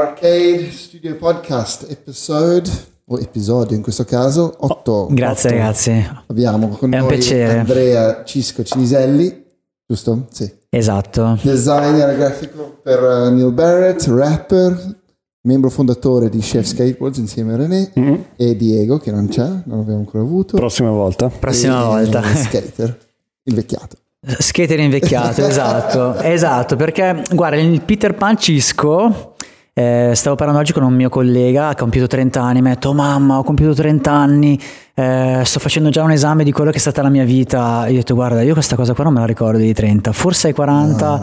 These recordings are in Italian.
Arcade Studio Podcast, episode, o episodio in questo caso, 8. Oh, grazie ragazzi. Abbiamo con È un noi piacere. Andrea Cisco Ciniselli, giusto? Sì. Esatto. Designer grafico per uh, Neil Barrett, rapper, membro fondatore di Chef Skateboards insieme a René Mm-hmm. e Diego che non c'è, non l'abbiamo ancora avuto. Prossima volta. Prossima E volta. Skater, invecchiato. Skater invecchiato, esatto, esatto, perché guarda, il Peter Pan Cisco, eh, stavo parlando oggi con un mio collega, ha compiuto 30 anni, mi ha detto mamma ho compiuto 30 anni, eh, sto facendo già un esame di quello che è stata la mia vita, io ho detto guarda io questa cosa qua non me la ricordo di 30, forse ai 40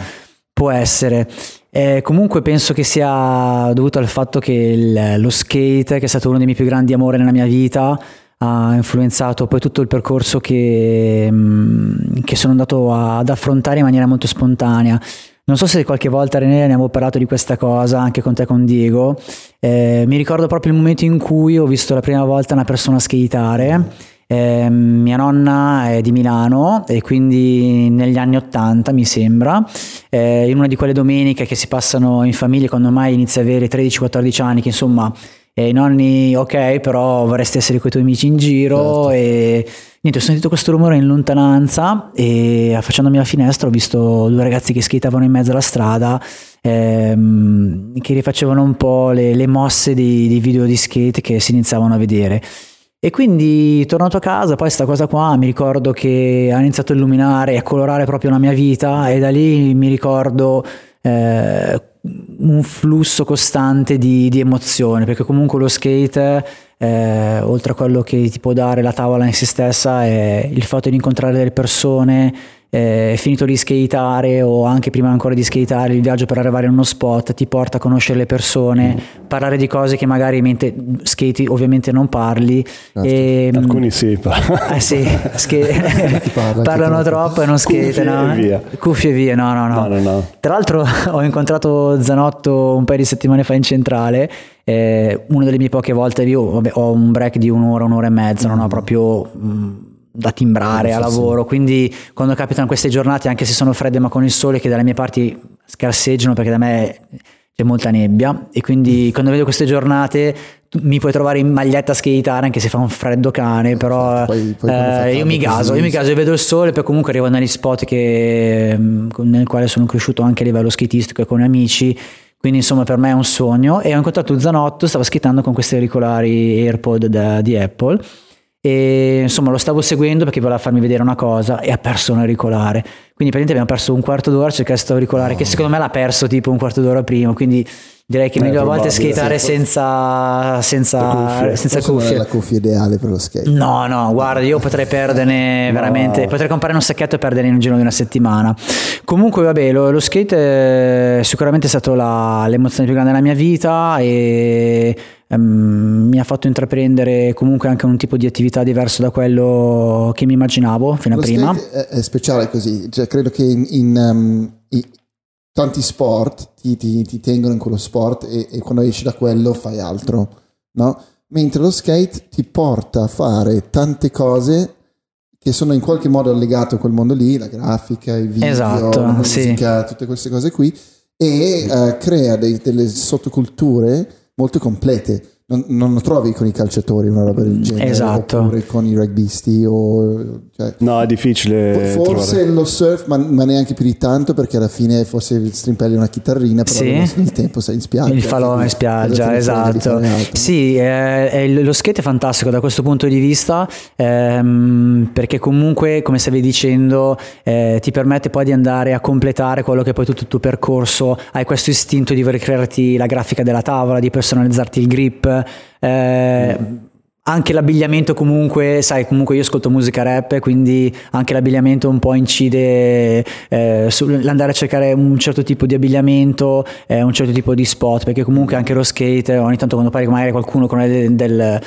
può essere. Eh, comunque penso che sia dovuto al fatto che il- lo skate, che è stato uno dei miei più grandi amori nella mia vita, ha influenzato poi tutto il percorso che, mm, che sono andato ad affrontare in maniera molto spontanea. Non so se qualche volta René ne abbiamo parlato di questa cosa, anche con te con Diego. Eh, mi ricordo proprio il momento in cui ho visto la prima volta una persona skateare. Eh, mia nonna è di Milano e quindi negli anni 80 mi sembra, eh, in una di quelle domeniche che si passano in famiglia quando mai inizi a avere 13-14 anni, che insomma e i nonni, ok, però vorresti essere con i tuoi amici in giro e niente, ho sentito questo rumore in lontananza e affacciandomi alla finestra ho visto due ragazzi che skateavano in mezzo alla strada ehm, che rifacevano un po' le, le mosse dei, dei video di skate che si iniziavano a vedere. E quindi tornato a casa, poi sta cosa qua mi ricordo che ha iniziato a illuminare e a colorare proprio la mia vita e da lì mi ricordo eh, un flusso costante di, di emozioni, perché comunque lo skate, eh, oltre a quello che ti può dare la tavola in se stessa, è il fatto di incontrare delle persone, eh, finito di skateare o anche prima ancora di skateare, il viaggio per arrivare in uno spot ti porta a conoscere le persone, parlare di cose che magari mentre skati ovviamente non parli. E, Alcuni sì, eh sì, parla, chi parlano troppo. e non Cuffie skatano. e via. Cuffie e via, no, no, no. No, no, no. Tra l'altro ho incontrato Zanotto un paio di settimane fa in centrale, eh, una delle mie poche volte, io vabbè, ho un break di un'ora, un'ora e mezza, non ho proprio mh, da timbrare a lavoro, quindi quando capitano queste giornate, anche se sono fredde ma con il sole che dalle mie parti scarseggiano perché da me c'è molta nebbia. E quindi quando vedo queste giornate mi puoi trovare in maglietta a skateare anche se fa un freddo cane però Poi- poi eh, io mi così, gaso io mi sì. gaso e vedo il sole poi comunque arrivo negli spot che, mm, nel quale sono cresciuto anche a livello skatistico e con amici. Quindi insomma per me è un sogno. E ho incontrato Zanotto stavo skateando con questi auricolari AirPod da- di Apple e insomma lo stavo seguendo perché voleva farmi vedere una cosa e ha perso un auricolare. Quindi praticamente abbiamo perso un quarto d'ora a cercare questo auricolare che secondo me l'ha perso tipo un quarto d'ora prima quindi direi che Eh, meglio a volte probabile, skateare sì. senza senza cuffie. senza Forse non è cuffie la cuffia ideale per lo skate. No, no, guarda, io potrei perderne veramente, potrei comprare un sacchetto e perdere in un giro di una settimana. Comunque, vabbè, lo, lo skate è sicuramente stato la- l'emozione più grande della mia vita e ehm, mi ha fatto intraprendere comunque anche un tipo di attività diverso da quello che mi immaginavo fino a prima. è, speciale così, cioè, credo che in, in, um, tanti sport ti, ti- ti tengono in quello sport e, e quando esci da quello fai altro, no? Mentre lo skate ti porta a fare tante cose che sono in qualche modo legate a quel mondo lì, la grafica, i video, Esatto, la sì. musica, tutte queste cose qui, e eh, crea dei- delle sottoculture molto complete. Non, non lo trovi con i calciatori una roba del genere, Esatto. oppure con i rugbisti o... Cioè, No, è difficile Forse trovare. lo surf, ma, ma neanche più di tanto, perché alla fine forse strimpelli una chitarrina, però Sì. del tempo sei in spiaggia. Il falò in spiaggia, esatto. Sì, eh, eh, lo skate è fantastico da questo punto di vista ehm, perché comunque, come stavi dicendo, eh, ti permette poi di andare a completare quello che è poi tutto il tuo percorso. Hai questo istinto di voler crearti la grafica della tavola, di personalizzarti il grip. Eh, anche l'abbigliamento comunque, sai, comunque io ascolto musica rap, quindi anche l'abbigliamento un po' incide eh, sull'andare a cercare un certo tipo di abbigliamento, eh, un certo tipo di spot, perché comunque anche lo skate, ogni tanto quando parli magari qualcuno con del, del-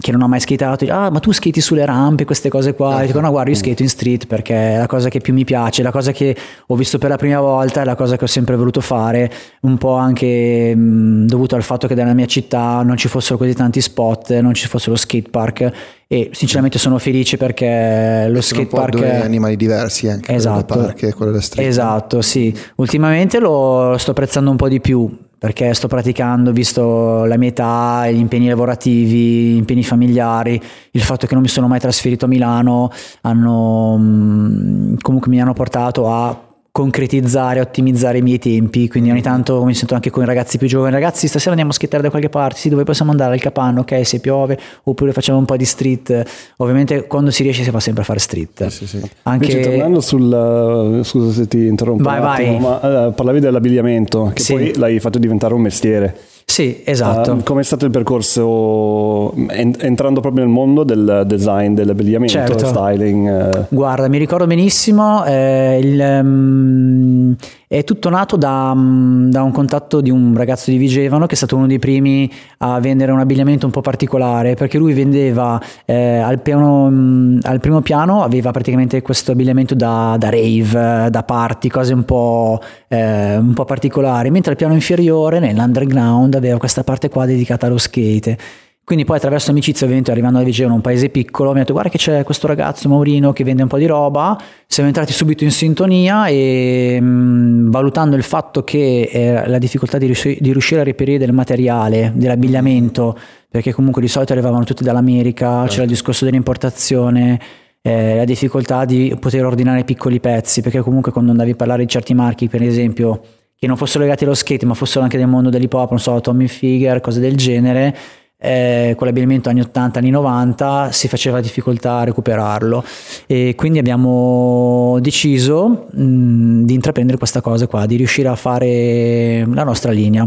che non ha mai skatato, dice, ah ma tu skati sulle rampe, queste cose qua, e dico no guarda io skato in street perché è la cosa che più mi piace, la cosa che ho visto per la prima volta, è la cosa che ho sempre voluto fare, un po' anche mh, dovuto al fatto che nella mia città non ci fossero così tanti spot, non ci fosse lo skate park e sinceramente sono felice perché lo skate park due animali diversi anche, Esatto. quello da park e quello da street. Esatto, sì. Ultimamente lo sto apprezzando un po' di più. Perché sto praticando, visto la mia età, gli impegni lavorativi, gli impegni familiari, il fatto che non mi sono mai trasferito a Milano, hanno, mm, comunque mi hanno portato a concretizzare, ottimizzare i miei tempi, quindi ogni tanto mi sento anche con i ragazzi più giovani, ragazzi stasera andiamo a schettare da qualche parte, sì dove possiamo andare al capanno, ok se piove, oppure facciamo un po' di street, ovviamente quando si riesce si fa sempre a fare street. Sì, sì. Anche... Invece tornando sul, scusa se ti interrompo vai, attimo, vai. ma uh, parlavi dell'abbigliamento, che sì. poi l'hai fatto diventare un mestiere. Sì, esatto. Uh, Come è stato il percorso entrando proprio nel mondo del design, dell'abbigliamento, certo. styling? Uh... Guarda, mi ricordo benissimo, eh, il, um, è tutto nato da, um, da, un contatto di un ragazzo di Vigevano che è stato uno dei primi a vendere un abbigliamento un po' particolare perché lui vendeva eh, al, piano, um, al, primo piano aveva praticamente questo abbigliamento da, da rave, da party, cose un po', eh, un po' particolari, mentre al piano inferiore, nell'underground, aveva questa parte qua dedicata allo skate. Quindi poi attraverso amicizia, ovviamente arrivando a Vigevano, un paese piccolo, mi ha detto guarda che c'è questo ragazzo Maurino che vende un po' di roba, siamo entrati subito in sintonia e mh, valutando il fatto che eh, la difficoltà di, riusci- di, riuscire a reperire del materiale, dell'abbigliamento, perché comunque di solito arrivavano tutti dall'America, certo. c'era il discorso dell'importazione, eh, la difficoltà di poter ordinare piccoli pezzi, perché comunque quando andavi a parlare di certi marchi, per esempio che non fossero legati allo skate ma fossero anche del mondo dell'hip hop, non so, Tommy Figure, cose del genere, eh, con l'abbigliamento anni 80, anni 90 si faceva difficoltà a recuperarlo e quindi abbiamo deciso mh, di intraprendere questa cosa qua, di riuscire a fare la nostra linea.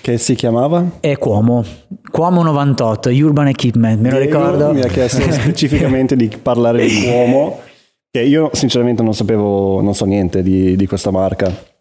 Che si chiamava? È Cuomo, Cuomo 98, Urban Equipment, me lo Diego ricordo. Mi ha chiesto specificamente di parlare di Cuomo, che io sinceramente non sapevo, non so niente di, di questa marca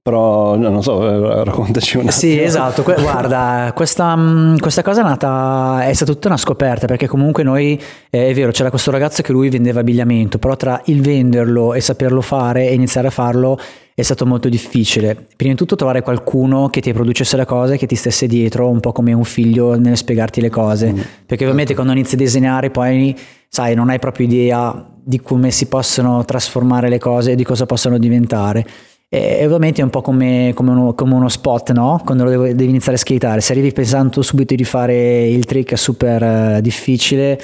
però non so, eh, raccontaci un attimo. Sì, esatto, guarda, questa, mm, questa, cosa è nata, è stata tutta una scoperta perché comunque noi, eh, è vero, c'era questo ragazzo che lui vendeva abbigliamento, però tra il venderlo e saperlo fare e iniziare a farlo è stato molto difficile. Prima di tutto trovare qualcuno che ti producesse le cose, che ti stesse dietro, un po' come un figlio nel spiegarti le cose, mm, perché ovviamente quando inizi a disegnare poi, sai, non hai proprio idea di come si possono trasformare le cose e di cosa possono diventare. E ovviamente è un po' come, come, uno, come uno, spot, no? Quando devo, devi iniziare a skateare. Se arrivi pensando subito di fare il trick super uh, difficile,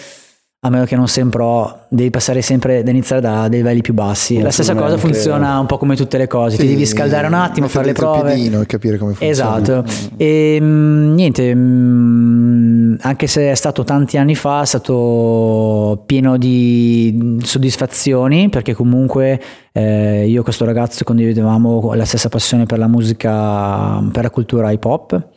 a meno che non sei un pro, devi passare sempre, devi iniziare da dei livelli più bassi. La stessa cosa funziona un po' come tutte le cose, sì, ti devi scaldare un attimo, fare le prove. e capire come funziona. Esatto. E mm, niente, mm, anche se è stato tanti anni fa, è stato pieno di soddisfazioni, perché comunque eh, io e questo ragazzo condividevamo la stessa passione per la musica, per la cultura hip hop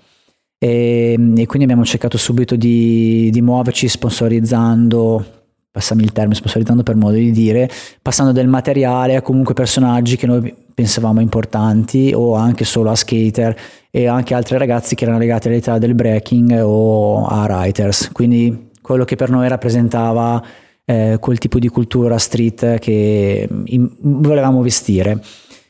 e, e quindi abbiamo cercato subito di, di muoverci sponsorizzando passami il termine, sponsorizzando per modo di dire, passando del materiale a comunque personaggi che noi pensavamo importanti o anche solo a skater e anche altri ragazzi che erano legati all'età del breaking o a writers. Quindi quello che per noi rappresentava eh, quel tipo di cultura street che in, volevamo vestire.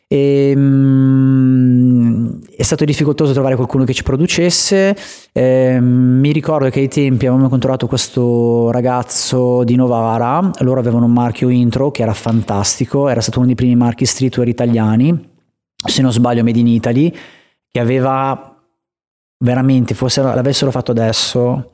E, um, è stato difficoltoso trovare qualcuno che ci producesse. Eh, mi ricordo che ai tempi avevamo incontrato questo ragazzo di Novara, loro avevano un marchio intro che era fantastico, era stato uno dei primi marchi streetwear italiani, se non sbaglio Made in Italy, che aveva veramente, forse l'avessero fatto adesso,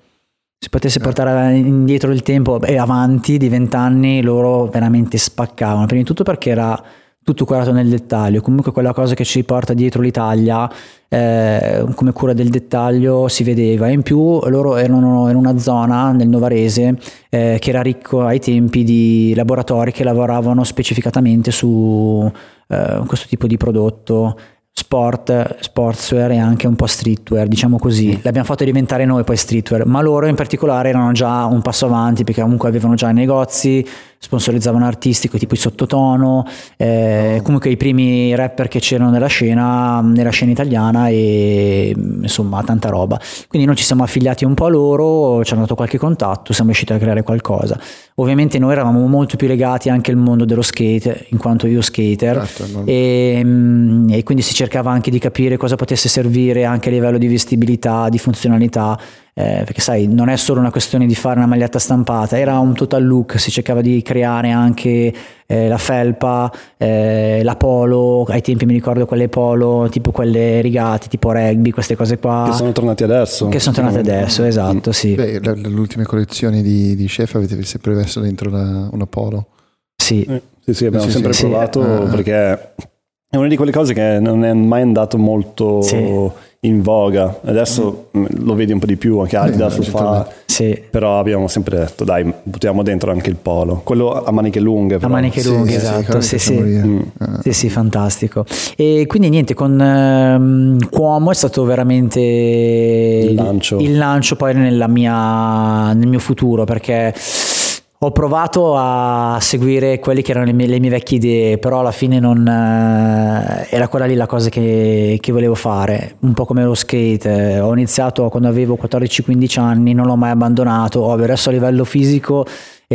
se potesse portare indietro il tempo e avanti di vent'anni, loro veramente spaccavano. Prima di tutto perché era tutto curato nel dettaglio, comunque quella cosa che ci porta dietro l'Italia eh, come cura del dettaglio si vedeva. In più loro erano in una zona nel Novarese eh, che era ricco ai tempi di laboratori che lavoravano specificatamente su eh, questo tipo di prodotto. Sport, sportswear e anche un po' streetwear, diciamo così. L'abbiamo fatto diventare noi poi streetwear, ma loro in particolare erano già un passo avanti perché comunque avevano già negozi, sponsorizzavano artisti tipo i sottotono, eh, oh. comunque i primi rapper che c'erano nella scena, nella scena italiana e insomma tanta roba. Quindi noi ci siamo affiliati un po' a loro, ci hanno dato qualche contatto, siamo riusciti a creare qualcosa. Ovviamente noi eravamo molto più legati anche al mondo dello skate, in quanto io skater, certo, e, mm, e quindi si cercava anche di capire cosa potesse servire anche a livello di vestibilità, di funzionalità eh, perché sai, non è solo una questione di fare una maglietta stampata, era un total look, si cercava di creare anche eh, la felpa, eh, la polo, ai tempi mi ricordo quelle polo, tipo quelle rigate, tipo rugby, queste cose qua. Che sono tornati adesso. Che sono tornate adesso, esatto, sì. Beh, le, le ultime collezioni di, di chef avete sempre messo dentro la, una polo. Sì. Eh, sì, sì, abbiamo Sì, sempre sì, provato sì. perché è una di quelle cose che non è mai andato molto Sì. In voga. Adesso mm, lo vedi un po' di più, anche Adidas lo fa, Sì. però abbiamo sempre detto dai, buttiamo dentro anche il polo. Quello a maniche lunghe. A però. maniche Sì, lunghe, sì, sì, esatto, sì, che sì. Mm. Ah. Sì, sì, fantastico. E quindi niente, con ehm, Cuomo è stato veramente il lancio. il lancio poi nella mia, nel mio futuro perché ho provato a seguire quelle che erano le mie, le mie vecchie idee, però alla fine non eh, era quella lì la cosa che, che volevo fare, un po' come lo skate. Eh, Ho iniziato quando avevo 14-15 anni, non l'ho mai abbandonato, ovvio, adesso a livello fisico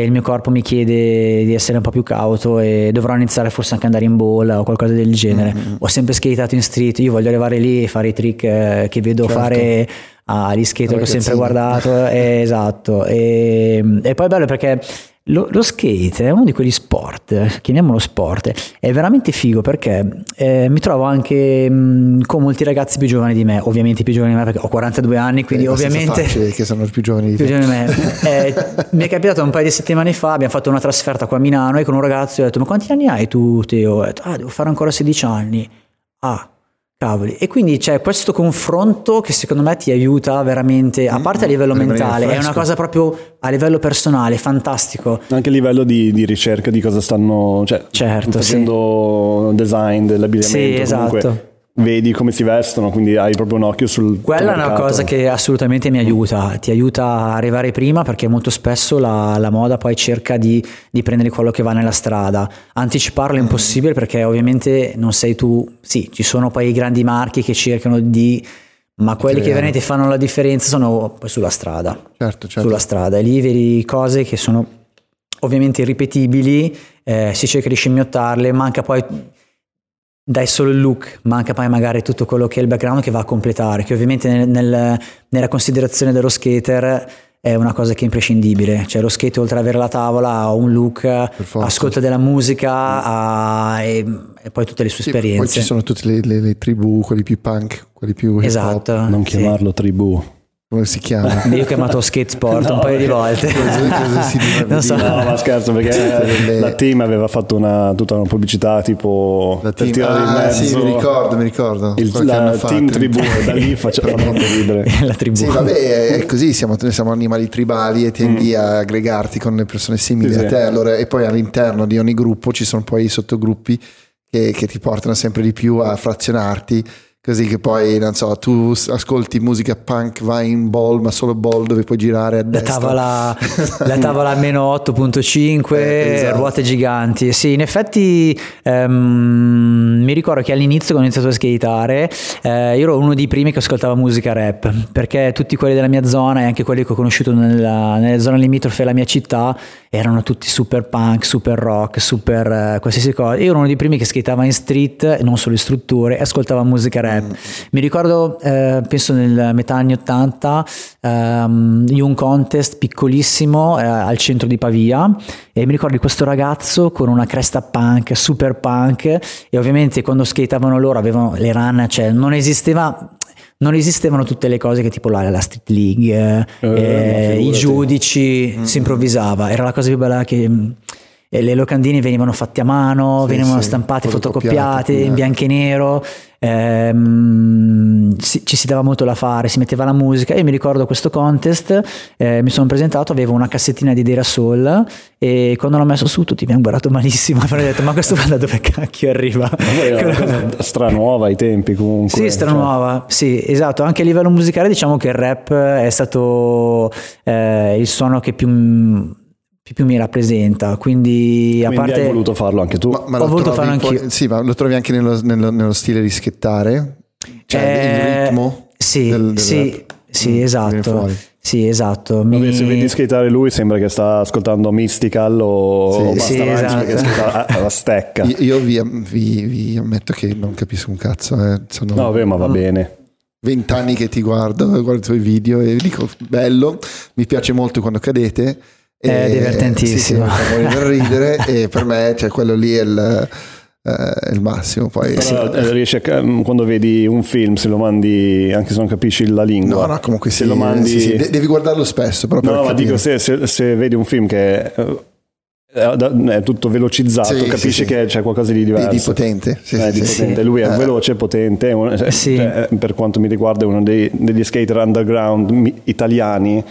e il mio corpo mi chiede di essere un po' più cauto e dovrò iniziare forse anche ad andare in bolla o qualcosa del genere. Ho sempre skatato in street, io voglio arrivare lì e fare i trick eh, che vedo Certo. fare agli skater che ho sempre guardato, eh, esatto. E, e poi è bello perché lo, lo skate è uno di quegli sport, chiamiamolo sport, è veramente figo perché eh, mi trovo anche mh, con molti ragazzi più giovani di me, ovviamente più giovani di me perché ho 42 anni, quindi Eh, ovviamente... che sono più giovani di Più te. giovani di me. Eh, mi è capitato un paio di settimane fa, abbiamo fatto una trasferta qua a Milano e con un ragazzo ho detto ma quanti anni hai tu Teo? Ho detto ah devo fare ancora 16 anni. Ah, cavoli. E quindi c'è questo confronto che secondo me ti aiuta veramente, a parte a livello mentale, è una cosa proprio a livello personale, fantastico. Anche a livello di, di ricerca di cosa stanno cioè, Certo, facendo design dell'abbigliamento. Sì, comunque esatto. Vedi come si vestono, quindi hai proprio un occhio sul Quella è una mercato. cosa che assolutamente mi aiuta, ti aiuta a arrivare prima perché molto spesso la, la moda poi cerca di, di prendere quello che va nella strada. Anticiparlo è impossibile perché ovviamente non sei tu, sì, ci sono poi i grandi marchi che cercano di... Ma quelli che veramente fanno la differenza sono poi sulla strada. Certo, certo. Sulla strada, e lì vedi cose che sono ovviamente irripetibili, eh, si cerca di scimmiottarle, manca poi dai solo il look, manca poi magari tutto quello che è il background che va a completare, che ovviamente nel- nel- nella considerazione dello skater è una cosa che è imprescindibile, cioè lo skate oltre ad avere la tavola ha un look, ascolta della musica ha- e, e poi tutte le sue Sì, poi esperienze. ci sono tutte le, le- le tribù, quelli più punk, quelli più Esatto. Non sì. chiamarlo tribù. Come si chiama? Io ho chiamato skate sport un paio di volte. Cosa- cosa si Non so. No, ma scherzo, perché la team aveva fatto una, tutta una pubblicità tipo La per team, tirare in ah, mezzo sì, mi ricordo, mi ricordo. il, la anno fa, team tri- tribù da lì faceva molto ridere. la tribù. Sì, vabbè, è così, siamo, noi siamo animali tribali e tendi a aggregarti con le persone simili Mm. Sì, a sì. te, allora, e poi all'interno di ogni gruppo ci sono poi i sottogruppi che, che ti portano sempre di più a frazionarti, così che poi, non so, tu ascolti musica punk, vai in ball, ma solo ball dove puoi girare a La destra. tavola, la tavola meno 8.5, Eh, esatto. ruote giganti. Sì, in effetti ehm, mi ricordo che all'inizio quando ho iniziato a skateare eh, io ero uno dei primi che ascoltava musica rap, perché tutti quelli della mia zona e anche quelli che ho conosciuto nella- nelle zone limitrofe della mia città erano tutti super punk, super rock, super eh, qualsiasi cosa. Io ero uno dei primi che skateava in street, non solo in strutture, e ascoltava musica rap. Mi ricordo, eh, penso nel metà anni 80, ehm, di un contest piccolissimo eh, al centro di Pavia e mi ricordo di questo ragazzo con una cresta punk, super punk e ovviamente quando skateavano loro avevano le run, cioè non esisteva... Non esistevano tutte le cose che tipo la, la street league, eh, Eh, eh, i giudici, si improvvisava, era la cosa più bella che mh, e le locandine venivano fatte a mano, Sì, venivano sì, stampate, fotocoppiate in eh. bianco e nero, ehm, si- ci si dava molto da fare, si metteva la musica. Io mi ricordo questo contest, eh, mi sono presentato, avevo una cassettina di Dera Soul e quando l'ho messo su tutti mi hanno guardato malissimo, mi hanno detto ma questo da dove cacchio arriva? Era una cosa stranuova ai tempi comunque. Sì, cioè, nuova, sì, esatto. Anche a livello musicale diciamo che il rap è stato eh, il suono che più, più, più mi rappresenta. Quindi, a Quindi parte... hai voluto farlo anche tu. Ma, ma Ho lo voluto trovi farlo anch'io. Sì, ma lo trovi anche nello, nello- nello stile di schettare? Cioè il Eh, ritmo? Sì, del- del sì, rap? sì, Mm, esatto. Sì, esatto. Vabbè, Mi- se vedi skateare lui sembra che sta ascoltando Mystical o, Sì, sì, esatto. alla stecca. Io, io vi, vi- vi ammetto che non capisco un cazzo. eh, sono- No, vabbè, ma va bene. vent'anni che ti guardo, guardo i tuoi video e dico bello, mi piace molto quando cadete. È divertentissimo. Sì, sì, mi fa morire ridere e per me cioè, quello lì è il, eh, il massimo. Poi, Però, eh, riesci a, quando vedi un film, se lo mandi, anche se non capisci la lingua, no, no, comunque se sì, lo mandi... sì, sì, de- devi guardarlo spesso. Proprio No, ma dico, se, se- se vedi un film che eh, è, tutto velocizzato, Sì, capisci sì, sì. che c'è qualcosa di Di, diverso. di potente. Sì, Eh, sì, di sì. potente. Lui è Eh. veloce, potente, cioè, Sì. cioè, per quanto mi riguarda è uno dei- degli skater underground mi- italiani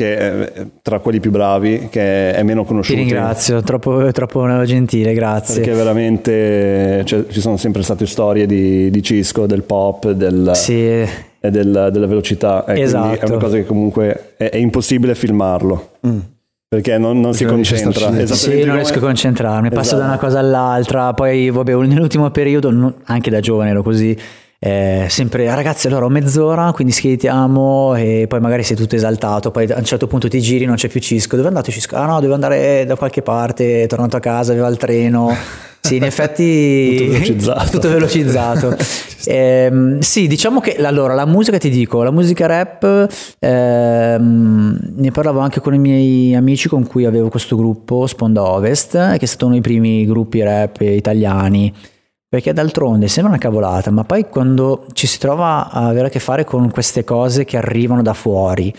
che è tra quelli più bravi, che è meno Ti conosciuto. ringrazio, troppo, troppo gentile, grazie. Perché veramente cioè, ci sono sempre state storie di, di Cisco, del pop, del, Sì, e del- della velocità. E Esatto. è una cosa che comunque è, è impossibile filmarlo. Mm. Perché non, non si Perché non a concentra. Sì, non come- riesco a concentrarmi, passo Esatto. da una cosa all'altra, poi vabbè, nell'ultimo periodo, anche da giovane ero così, eh, sempre "Ah, ragazzi allora ho mezz'ora, quindi skatiamo e poi magari sei tutto esaltato, poi a un certo punto ti giri, non c'è più Cisco, dove andate Cisco? Ah no, devo andare da qualche parte, è tornato a casa, aveva il treno. Sì, in effetti Tutto velocizzato. tutto velocizzato. Ehm, sì, diciamo che allora la musica ti dico, la musica rap ehm, ne parlavo anche con i miei amici con cui avevo questo gruppo Sponda Ovest, che è stato uno dei primi gruppi rap italiani. Perché d'altronde sembra una cavolata, ma poi quando ci si trova a avere a che fare con queste cose che arrivano da fuori,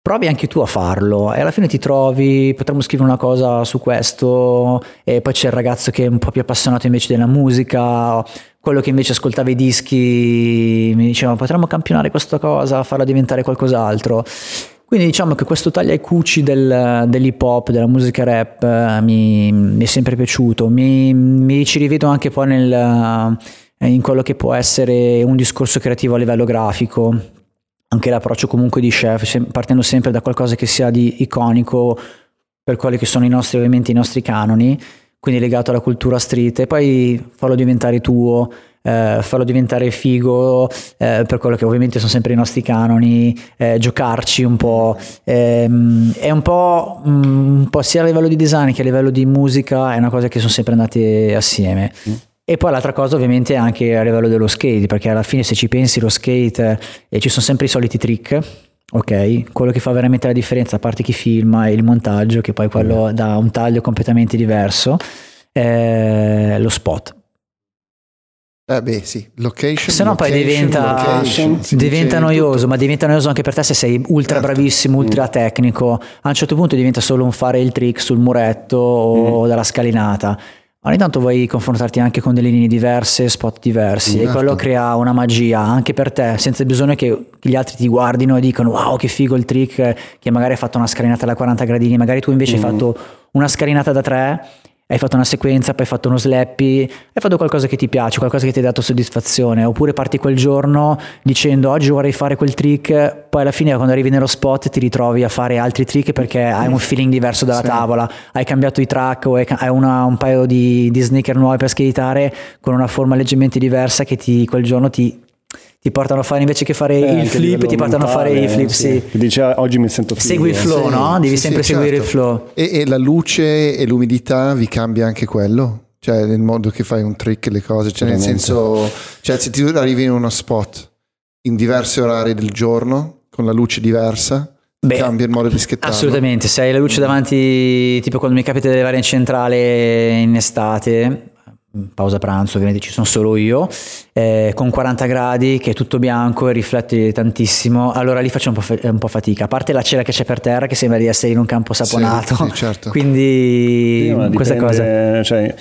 provi anche tu a farlo e alla fine ti trovi, potremmo scrivere una cosa su questo e poi c'è il ragazzo che è un po' più appassionato invece della musica, quello che invece ascoltava i dischi mi diceva potremmo campionare questa cosa, farla diventare qualcos'altro. Quindi diciamo che questo taglia e cuci del, dell'hip hop, della musica rap eh, mi, mi è sempre piaciuto, mi, mi ci rivedo anche poi nel, eh, in quello che può essere un discorso creativo a livello grafico, anche l'approccio comunque di chef, partendo sempre da qualcosa che sia di iconico per quelli che sono i nostri, ovviamente i nostri canoni, quindi legato alla cultura street, e poi farlo diventare tuo, eh, farlo diventare figo eh, per quello che ovviamente sono sempre i nostri canoni, eh, giocarci un po'. Ehm, è un po', mm, un po' sia a livello di design che a livello di musica, è una cosa che sono sempre andate assieme. E poi l'altra cosa ovviamente è anche a livello dello skate, perché alla fine se ci pensi lo skate e ci sono sempre i soliti trick, ok? Quello che fa veramente la differenza, a parte chi filma e il montaggio, che poi quello dà un taglio completamente diverso, è lo spot. Eh beh, sì, location. Se no poi diventa, location, si diventa noioso, tutto. ma diventa noioso anche per te se sei ultra Certo. bravissimo, ultra tecnico. A un certo punto diventa solo un fare il trick sul muretto o dalla scalinata. Ogni tanto vuoi confrontarti anche con delle linee diverse, spot diversi, e Certo. quello crea una magia anche per te, senza bisogno che gli altri ti guardino e dicano wow che figo il trick, che magari hai fatto una scalinata da 40 gradini, magari tu invece hai fatto una scalinata da 3 hai fatto una sequenza, poi hai fatto uno slappy, hai fatto qualcosa che ti piace, qualcosa che ti ha dato soddisfazione, oppure parti quel giorno dicendo oggi vorrei fare quel trick, poi alla fine quando arrivi nello spot ti ritrovi a fare altri trick perché hai un feeling diverso dalla tavola, hai cambiato i track o hai una- un paio di, di sneaker nuovi per skateare con una forma leggermente diversa che ti, quel giorno ti, ti portano a fare invece che fare Eh, il flip, ti portano a fare mentale, i flip, sì. Che dice "Ah, oggi mi sento figo. Segui il flow, no? Devi Sì, sempre sì, seguire il certo. flow. E, e la luce e l'umidità vi cambia anche quello? Cioè nel modo che fai un trick e le cose, cioè nel senso, cioè se ti arrivi in uno spot in diversi orari del giorno, con la luce diversa, Beh, cambia il modo di schettarlo. Assolutamente, se hai la luce davanti, tipo quando mi capita di arrivare in centrale in estate, pausa pranzo, ovviamente ci sono solo io, eh, con 40 gradi che è tutto bianco e riflette tantissimo, allora lì faccio un po', fa- un po' fatica, a parte la cera che c'è per terra che sembra di essere in un campo saponato, Sì, sì, certo. quindi Sì, ma questa cosa... cioè,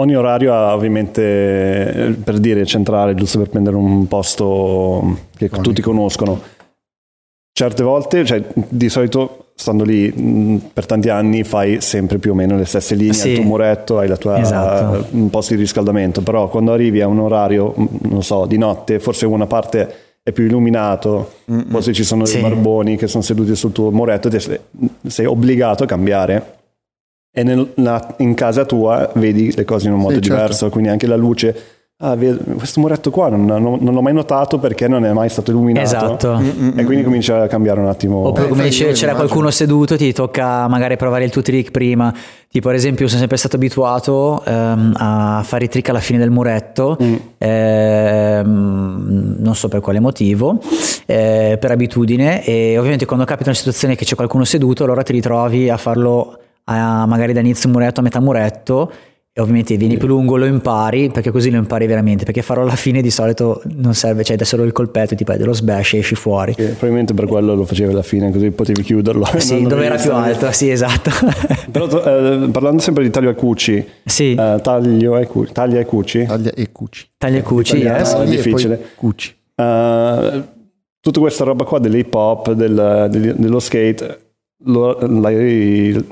ogni orario ha ovviamente, per dire, centrale, giusto per prendere un posto che Iconico. tutti conoscono. Certe volte, cioè, di solito stando lì mh, per tanti anni fai sempre più o meno le stesse linee, Sì. il tuo muretto, hai la tua Esatto. un posto di riscaldamento, però quando arrivi a un orario, mh, non so, di notte, forse una parte è più illuminato, forse ci sono Sì. dei barboni che sono seduti sul tuo muretto, te sei, sei obbligato a cambiare e nel- la- in casa tua vedi le cose in un modo Sì, certo. diverso, quindi anche la luce ah, questo muretto qua non, non, non, l'ho mai notato perché non è mai stato illuminato. Esatto. Mm-mm. E quindi comincia a cambiare un attimo. Oppure come dicevi, c'era qualcuno seduto, ti tocca magari provare il tuo trick prima. Tipo, ad esempio, sono sempre stato abituato ehm, a fare i trick alla fine del muretto, mm. ehm, non so per quale motivo, eh, per abitudine. E ovviamente quando capita una situazione che c'è qualcuno seduto, allora ti ritrovi a farlo a, magari da inizio muretto a metà muretto e ovviamente vieni più lungo, lo impari, perché così lo impari veramente, perché farò alla fine di solito non serve, cioè da solo il colpetto ti prendi lo sbash e esci fuori. Sì, probabilmente per quello lo facevi alla fine, così potevi chiuderlo. Sì, dove era più alto, sì, esatto. Però eh, parlando sempre di taglio e cuci, sì. eh, taglio e cuci, taglia e cuci. Taglia e cuci. Taglia e cuci, yes. È difficile. Cuci. Uh, tutta questa roba qua dell'hip hop, del, dello skate, lo, l'hai,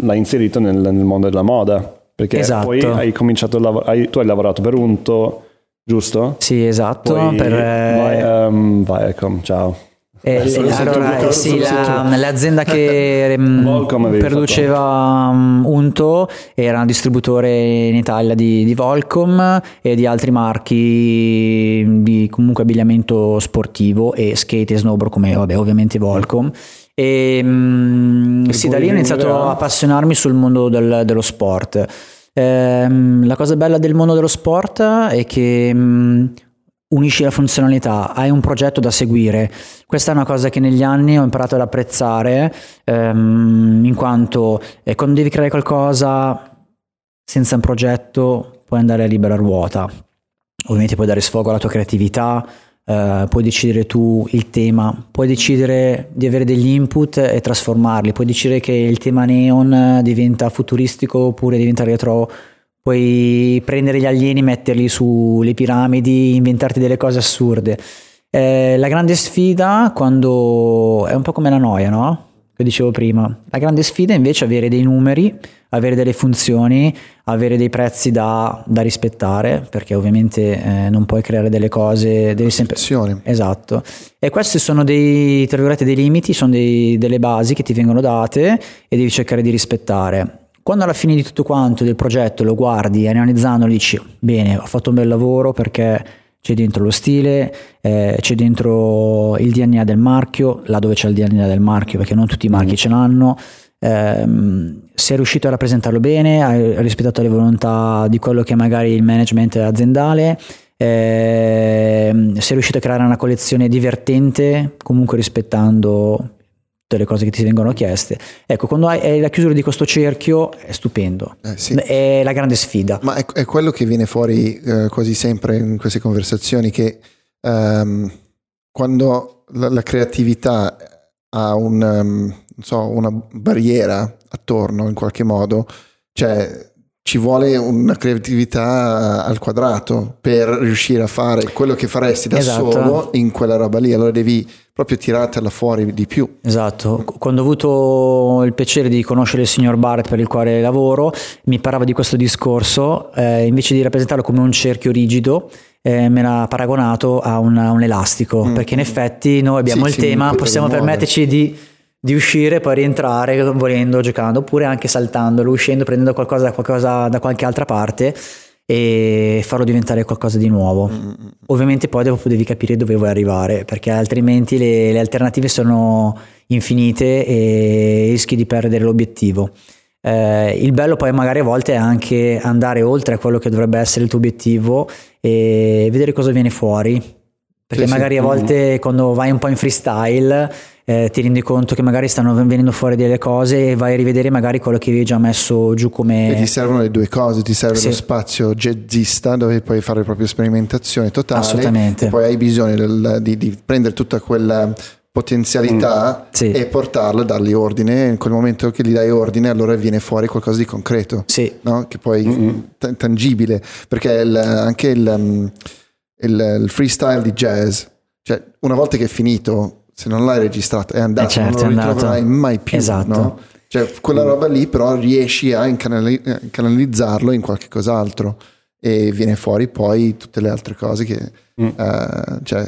l'hai, inserito nel, nel mondo della moda perché esatto. poi hai cominciato a lavorare, tu hai lavorato per Unto, giusto? Sì, esatto. Poi per, vai, um, Viacom, ciao. Eh, allora, eh, sì, la, l'azienda che um, produceva um, Unto era un distributore in Italia di, di, Volcom e di altri marchi di comunque abbigliamento sportivo e skate e snowboard come vabbè, ovviamente Volcom. E um, sì, da lì ho iniziato a appassionarmi sul mondo del, dello sport. Ehm, la cosa bella del mondo dello sport è che um, unisci la funzionalità, hai un progetto da seguire. Questa è una cosa che negli anni ho imparato ad apprezzare, um, in quanto eh, quando devi creare qualcosa senza un progetto puoi andare a libera ruota. Ovviamente puoi dare sfogo alla tua creatività, Uh, puoi decidere tu il tema, puoi decidere di avere degli input e trasformarli, puoi decidere che il tema neon diventa futuristico oppure diventa retro, puoi prendere gli alieni, metterli sulle piramidi, inventarti delle cose assurde. Eh, la grande sfida quando è un po' come la noia, no? Che dicevo prima. La grande sfida invece è avere dei numeri avere delle funzioni, avere dei prezzi da, da rispettare, perché ovviamente eh, non puoi creare delle cose, devi sempre... Esatto. E questi sono dei, tra virgolette, dei limiti, sono dei, delle basi che ti vengono date e devi cercare di rispettare. Quando alla fine di tutto quanto del progetto lo guardi, analizzandolo, dici, bene, ho fatto un bel lavoro perché c'è dentro lo stile, eh, c'è dentro il DNA del marchio, là dove c'è il DNA del marchio, perché non tutti i marchi mm. ce l'hanno, ehm, sei riuscito a rappresentarlo bene, hai rispettato le volontà di quello che è magari il management aziendale, ehm, sei riuscito a creare una collezione divertente, comunque rispettando tutte le cose che ti vengono chieste. Ecco, quando hai la chiusura di questo cerchio è stupendo, eh, sì. è la grande sfida. Ma è, è quello che viene fuori eh, quasi sempre in queste conversazioni, che ehm, quando la, la, creatività ha un, um, so, una barriera attorno in qualche modo, cioè ci vuole una creatività al quadrato per riuscire a fare quello che faresti da esatto. solo in quella roba lì, allora devi proprio tirartela fuori di più. Esatto, quando ho avuto il piacere di conoscere il signor Barrett per il quale lavoro, mi parlava di questo discorso, eh, invece di rappresentarlo come un cerchio rigido, eh, me l'ha paragonato a un, a un elastico, mm. perché in effetti noi abbiamo sì, il tema, possiamo permetterci di di uscire e poi rientrare volendo, giocando, oppure anche saltandolo, uscendo, prendendo qualcosa da, qualcosa da qualche altra parte e farlo diventare qualcosa di nuovo. Mm-hmm. Ovviamente poi dopo devi capire dove vuoi arrivare, perché altrimenti le, le alternative sono infinite e rischi di perdere l'obiettivo. Eh, il bello poi magari a volte è anche andare oltre a quello che dovrebbe essere il tuo obiettivo e vedere cosa viene fuori. Perché sì, magari sì. a volte quando vai un po' in freestyle eh, ti rendi conto che magari stanno venendo fuori delle cose e vai a rivedere magari quello che avevi già messo giù come... E ti servono le due cose, ti serve sì. lo spazio jazzista dove puoi fare le proprie sperimentazioni totali Assolutamente. e poi hai bisogno del, di, di prendere tutta quella potenzialità mm, sì. e portarla, dargli ordine. In quel momento che gli dai ordine, allora viene fuori qualcosa di concreto, sì. no? che poi mm-hmm. t- tangibile. Perché il, anche il, mm, il, il, freestyle di jazz, cioè una volta che è finito, se non l'hai registrato è andato, eh certo, non lo ritroverai mai più. Esatto. No? Cioè, quella roba lì però riesci a canalizzarlo in qualche cos'altro e viene fuori poi tutte le altre cose che, mm. uh, cioè,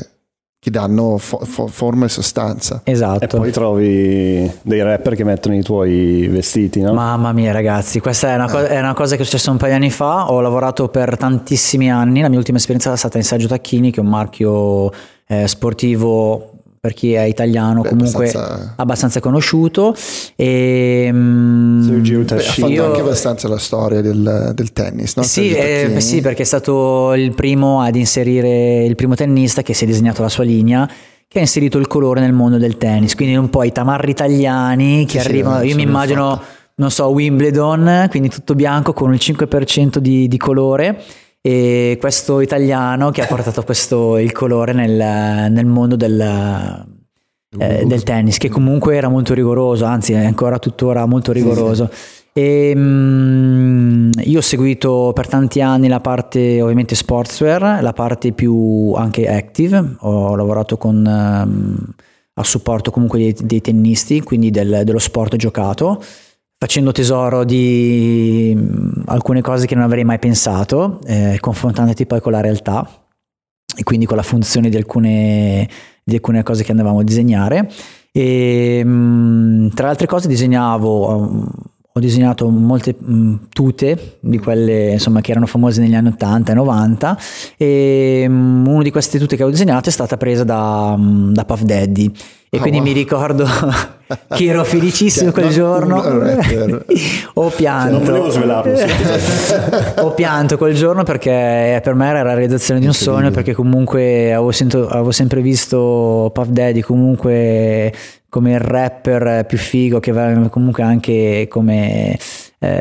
che danno fo- fo- forma e sostanza. Esatto. E poi trovi dei rapper che mettono i tuoi vestiti, no? Mamma mia ragazzi, questa è una, co- è una cosa che è successa un paio di anni fa, ho lavorato per tantissimi anni, la mia ultima esperienza è stata in Sergio Tacchini che è un marchio eh, sportivo per chi è italiano Beh, comunque abbastanza- abbastanza, conosciuto e Sergio Beh, ha fatto. Io- anche abbastanza la storia del, del tennis, no? Sì, eh, sì, perché è stato il primo ad inserire, il primo tennista che si è disegnato la sua linea, che ha inserito il colore nel mondo del tennis. Quindi un po' i tamarri italiani che Sì, sì, arrivano, io sono mi immagino, infatti. non so, Wimbledon, quindi tutto bianco con il 5% di, di colore. E questo italiano che ha portato questo, il colore nel, nel mondo del, eh, del tennis, che comunque era molto rigoroso, anzi è ancora tuttora molto rigoroso. E, mm, io ho seguito per tanti anni la parte ovviamente sportswear, la parte più anche active, ho lavorato con, ehm, a supporto comunque dei, dei tennisti, quindi del- dello sport giocato, facendo tesoro di mm, alcune cose che non avrei mai pensato, eh, confrontandoti poi con la realtà e quindi con la funzione di alcune, di alcune cose che andavamo a disegnare. E, mm, tra le altre cose disegnavo, um, ho disegnato molte mm, tute di quelle insomma, che erano famose negli anni 80 e 90 e mm, una di queste tute che ho disegnato è stata presa da, mm, da Puff Daddy e Ah, quindi wow. mi ricordo che ero felicissimo Cioè, quel non giorno. ho pianto. Non volevo svelarlo ho pianto quel giorno perché per me era la realizzazione di un sogno perché comunque avevo, sento- avevo sempre visto Puff Daddy comunque come il rapper più figo che va comunque anche come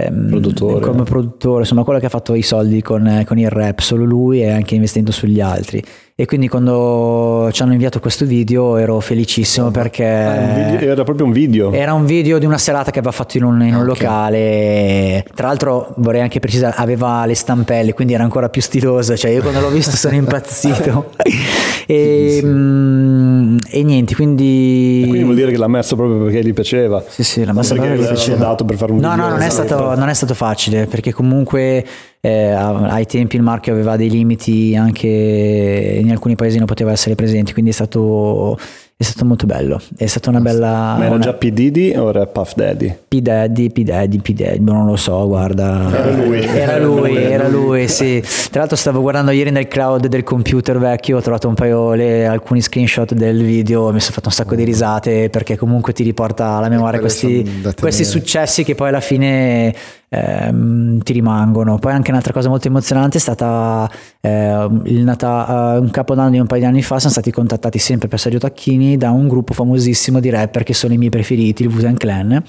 ehm, Produttore. come produttore insomma quello che ha fatto i soldi con, con il rap solo lui e anche investendo sugli altri e quindi quando ci hanno inviato questo video ero felicissimo perché Ah, un video- era proprio un video. era un video di una serata che aveva fatto in un, in un Ok. locale. Tra l'altro, vorrei anche precisare, aveva le stampelle, quindi era ancora più stiloso. Cioè, io quando l'ho visto sono impazzito. e, mm, e niente, quindi. Quindi vuol dire che l'ha messo proprio perché gli piaceva. Sì, sì, Non massa perché l'ha gli piaceva. dato per fare un No, no, non è, stato, non è stato facile perché comunque eh, ai tempi il marchio aveva dei limiti anche in alcuni paesi non poteva essere presente, quindi è stato, è stato molto bello. È stata una bella. Ma era una- già P. Diddy o era Puff Daddy? P Daddy, P Daddy, P Daddy, non lo so, guarda. Era lui. Era lui, era lui, sì. Tra l'altro stavo guardando ieri nel cloud del computer vecchio, ho trovato un paio, le- alcuni screenshot del video, mi sono fatto un sacco di risate perché comunque ti riporta alla memoria questi, questi successi che poi alla fine ehm, ti rimangono. Poi anche un'altra cosa molto emozionante è stata eh, il Nata- eh, un capodanno di un paio di anni fa, siamo stati contattati sempre per Sergio Tacchini da un gruppo famosissimo di rapper che sono i miei preferiti, il Wu-Tang Clan.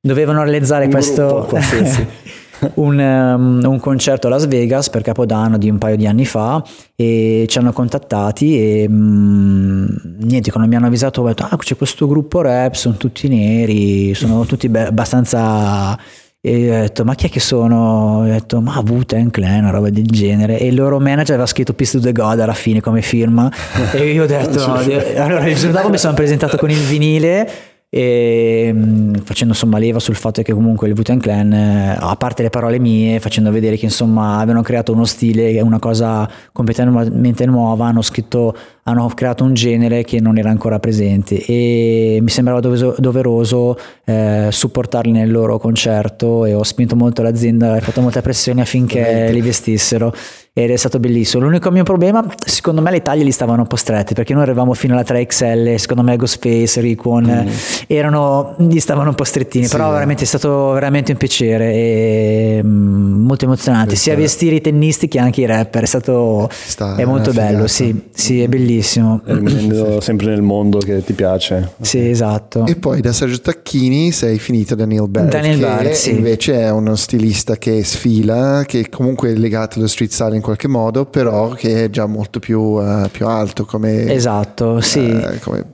Dovevano realizzare Un questo gruppo un, um, un concerto a Las Vegas per Capodanno di un paio di anni fa e ci hanno contattati e mm, niente, quando mi hanno avvisato ho detto ah c'è questo gruppo rap, sono tutti neri, sono tutti be- abbastanza... E ho detto, ma chi è che sono? Ho detto, ma Wu-Tang Clan, una roba del genere. E il loro manager aveva scritto Peace to the God alla fine come firma. e io ho detto, allora il giorno dopo mi sono presentato con il vinile e mh, facendo insomma leva sul fatto che comunque il Wu-Tang Clan eh, a parte le parole mie facendo vedere che insomma avevano creato uno stile una cosa completamente nuova hanno scritto hanno creato un genere che non era ancora presente e mi sembrava doveroso eh, supportarli nel loro concerto e ho spinto molto l'azienda e fatto molta pressione affinché li vestissero ed è stato bellissimo. L'unico mio problema, secondo me, le taglie gli stavano un po' strette perché noi arrivavamo fino alla 3XL. Secondo me, Ghostface, Ricon eh, erano, gli stavano un po' strettini. Sì. Però, veramente è stato veramente un piacere e mm, molto emozionante, sia vestire i tennisti che anche i rapper. È stato Sta- è molto bello, sì, sì, è bellissimo. Rimanendo sempre nel mondo che ti piace. Sì, esatto. E poi da Sergio Tacchini sei finito da Neil Barrett, Daniel che Barrett, sì. invece è uno stilista che sfila, che comunque è legato allo street style in qualche modo, però che è già molto più, eh, più alto come, Esatto, sì, eh, come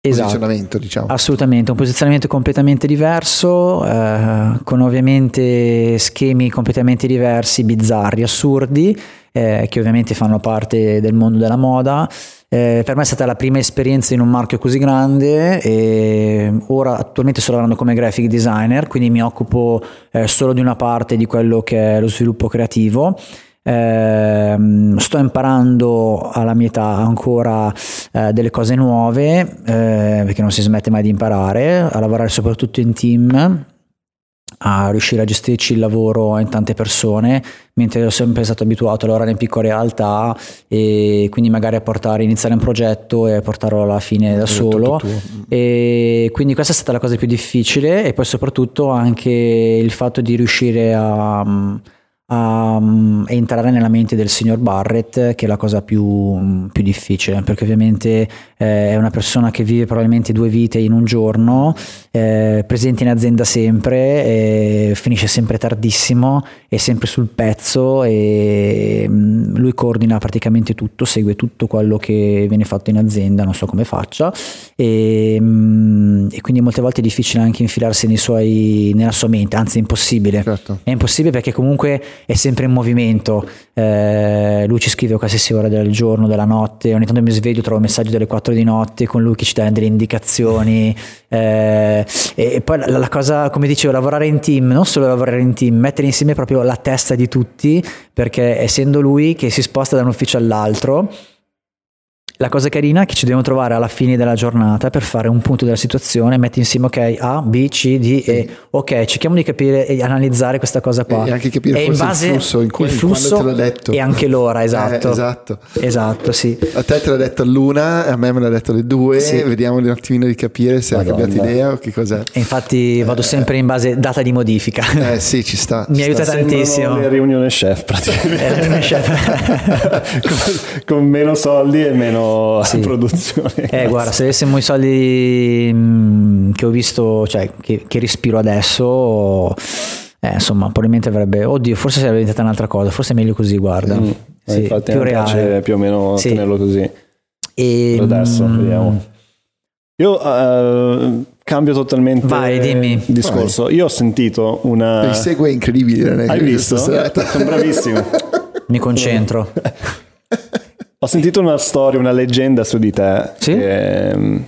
esatto. posizionamento, diciamo. Assolutamente, un posizionamento completamente diverso, eh, con ovviamente schemi completamente diversi, bizzarri, assurdi, eh, che ovviamente fanno parte del mondo della moda. Eh, per me è stata la prima esperienza in un marchio così grande e ora attualmente sto lavorando come graphic designer, quindi mi occupo eh, solo di una parte di quello che è lo sviluppo creativo. Eh, sto imparando alla mia età ancora eh, delle cose nuove eh, perché non si smette mai di imparare, a lavorare soprattutto in team, a riuscire a gestirci il lavoro in tante persone, mentre ho sempre stato abituato a lavorare in piccole realtà e quindi magari a portare, iniziare un progetto e portarlo alla fine da solo. E quindi questa è stata la cosa più difficile e poi soprattutto anche il fatto di riuscire a a, a, entrare nella mente del signor Barrett, che è la cosa più, più difficile, perché ovviamente eh, è una persona che vive probabilmente due vite in un giorno, eh, presente in azienda sempre, eh, finisce sempre tardissimo, è sempre sul pezzo e mm, lui coordina praticamente tutto, segue tutto quello che viene fatto in azienda, non so come faccia, e, mm, e quindi molte volte è difficile anche infilarsi suoi, nella sua mente, anzi è impossibile. Certo. È impossibile perché comunque è sempre in movimento. Eh, lui ci scrive a qualsiasi ora del giorno, della notte. Ogni tanto mi sveglio, trovo messaggi delle 4 di notte con lui che ci dà delle indicazioni. Eh, e, poi la, la, cosa, come dicevo, lavorare in team, non solo lavorare in team, mettere insieme proprio la testa di tutti, perché essendo lui che si sposta da un ufficio all'altro la cosa carina è che ci dobbiamo trovare alla fine della giornata per fare un punto della situazione, metti insieme ok A, B, C, D sì. e ok, cerchiamo di capire e analizzare questa cosa qua. E anche capire e base il flusso, in cui, il flusso te l'ha detto. E anche l'ora, esatto. Eh, esatto. Esatto, sì. A te te l'ha detto all'una, a me me l'ha detto alle due, sì. vediamo un attimino di capire se Madonna. ha cambiato idea o che cos'è. E infatti vado eh. sempre in base data di modifica. Eh sì, ci sta. Mi ci aiuta sta. tantissimo. Le riunioni chef praticamente. Eh, riunione chef. con, con, meno soldi e meno sì. produzione. Eh, guarda, se avessimo i soldi mm, che ho visto, cioè che, che respiro adesso, eh, insomma, probabilmente avrebbe, oddio, forse sarebbe diventata un'altra cosa, forse è meglio così, guarda. Mm, sì, infatti più reale. più o meno sì. tenerlo così. E, per adesso, mm, vediamo. Io uh, cambio totalmente Vai, dimmi. discorso. Vai. Io ho sentito una. Mi segue incredibile. Hai visto? Sono bravissimo. Mi concentro. Ho sentito una storia, una leggenda su di te. Sì? Che, um,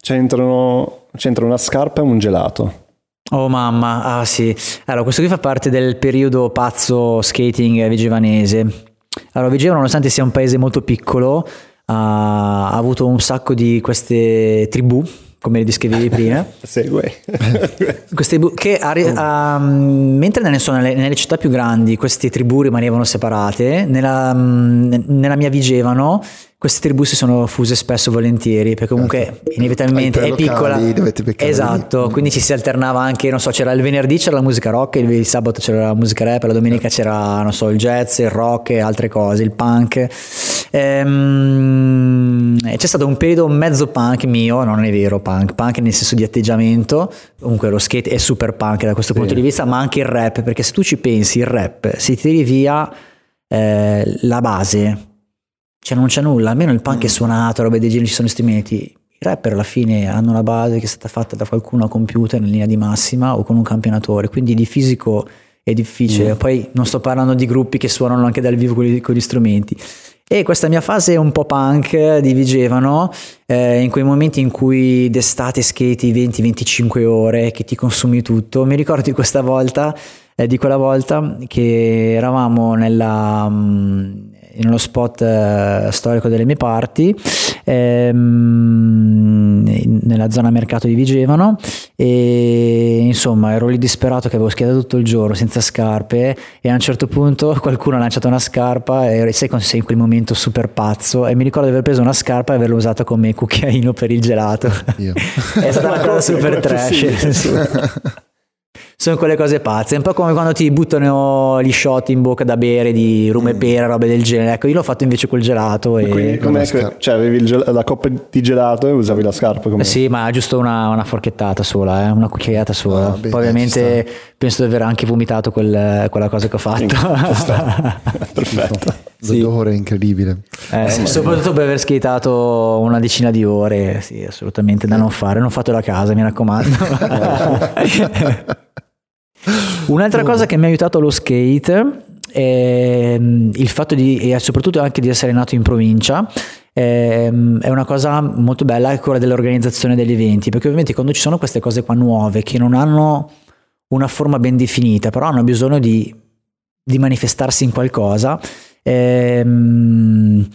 c'entrano, c'entra una scarpa e un gelato. Oh mamma, ah sì. Allora, questo qui fa parte del periodo pazzo skating vigevanese. Allora, Vigeva, nonostante sia un paese molto piccolo, ha avuto un sacco di queste tribù come descrivevi prima. Segue. queste, che, uh, mentre nelle, nelle, nelle, città più grandi queste tribù rimanevano separate, nella, nella mia Vigevano queste tribù si sono fuse spesso volentieri perché comunque certo. inevitabilmente è piccola esatto lì. quindi ci si alternava anche non so c'era il venerdì c'era la musica rock il sabato c'era la musica rap la domenica c'era non so il jazz il rock e altre cose il punk ehm, c'è stato un periodo mezzo punk mio non è vero punk punk nel senso di atteggiamento comunque lo skate è super punk da questo sì. punto di vista ma anche il rap perché se tu ci pensi il rap si tiri via eh, la base cioè non c'è nulla, almeno il punk mm. è suonato, robe dei generi, ci sono strumenti. I rapper alla fine hanno una base che è stata fatta da qualcuno a computer in linea di massima o con un campionatore, quindi di fisico è difficile. Mm. Poi non sto parlando di gruppi che suonano anche dal vivo con gli, con gli strumenti. E questa mia fase un po' punk di Vigevano, eh, in quei momenti in cui d'estate skati 20-25 ore, che ti consumi tutto, mi ricordo di questa volta, eh, di quella volta che eravamo nella... Mh, mm, nello spot eh, storico delle mie parti, ehm, nella zona mercato di Vigevano e insomma ero lì disperato che avevo schierato tutto il giorno senza scarpe e a un certo punto qualcuno ha lanciato una scarpa e sai quando sei in quel momento super pazzo e mi ricordo di aver preso una scarpa e averla usata come cucchiaino per il gelato. È stata una cosa super trash sono quelle cose pazze. È un po' come quando ti buttano gli shot in bocca da bere di rum e mm. pera, robe del genere. Ecco, io l'ho fatto invece col gelato. E... Quindi com'è che, cioè, avevi gel- la coppa di gelato e usavi la scarpa? Come... Sì, ma giusto una, una forchettata sola, eh? una cucchiaiata sola. Ah, beh, Poi ovviamente penso di aver anche vomitato quel, quella cosa che ho fatto. Perfetto. Sì. L'odore è incredibile. Eh, sì, soprattutto per aver skatato una decina di ore, sì, assolutamente da non fare. Non fatelo a casa, mi raccomando. Un'altra cosa che mi ha aiutato lo skate è mm, il fatto di, e soprattutto anche di essere nato in provincia, è una cosa molto bella è quella dell'organizzazione degli eventi, perché ovviamente quando ci sono queste cose qua nuove che non hanno una forma ben definita, però hanno bisogno di di manifestarsi in qualcosa, ehm,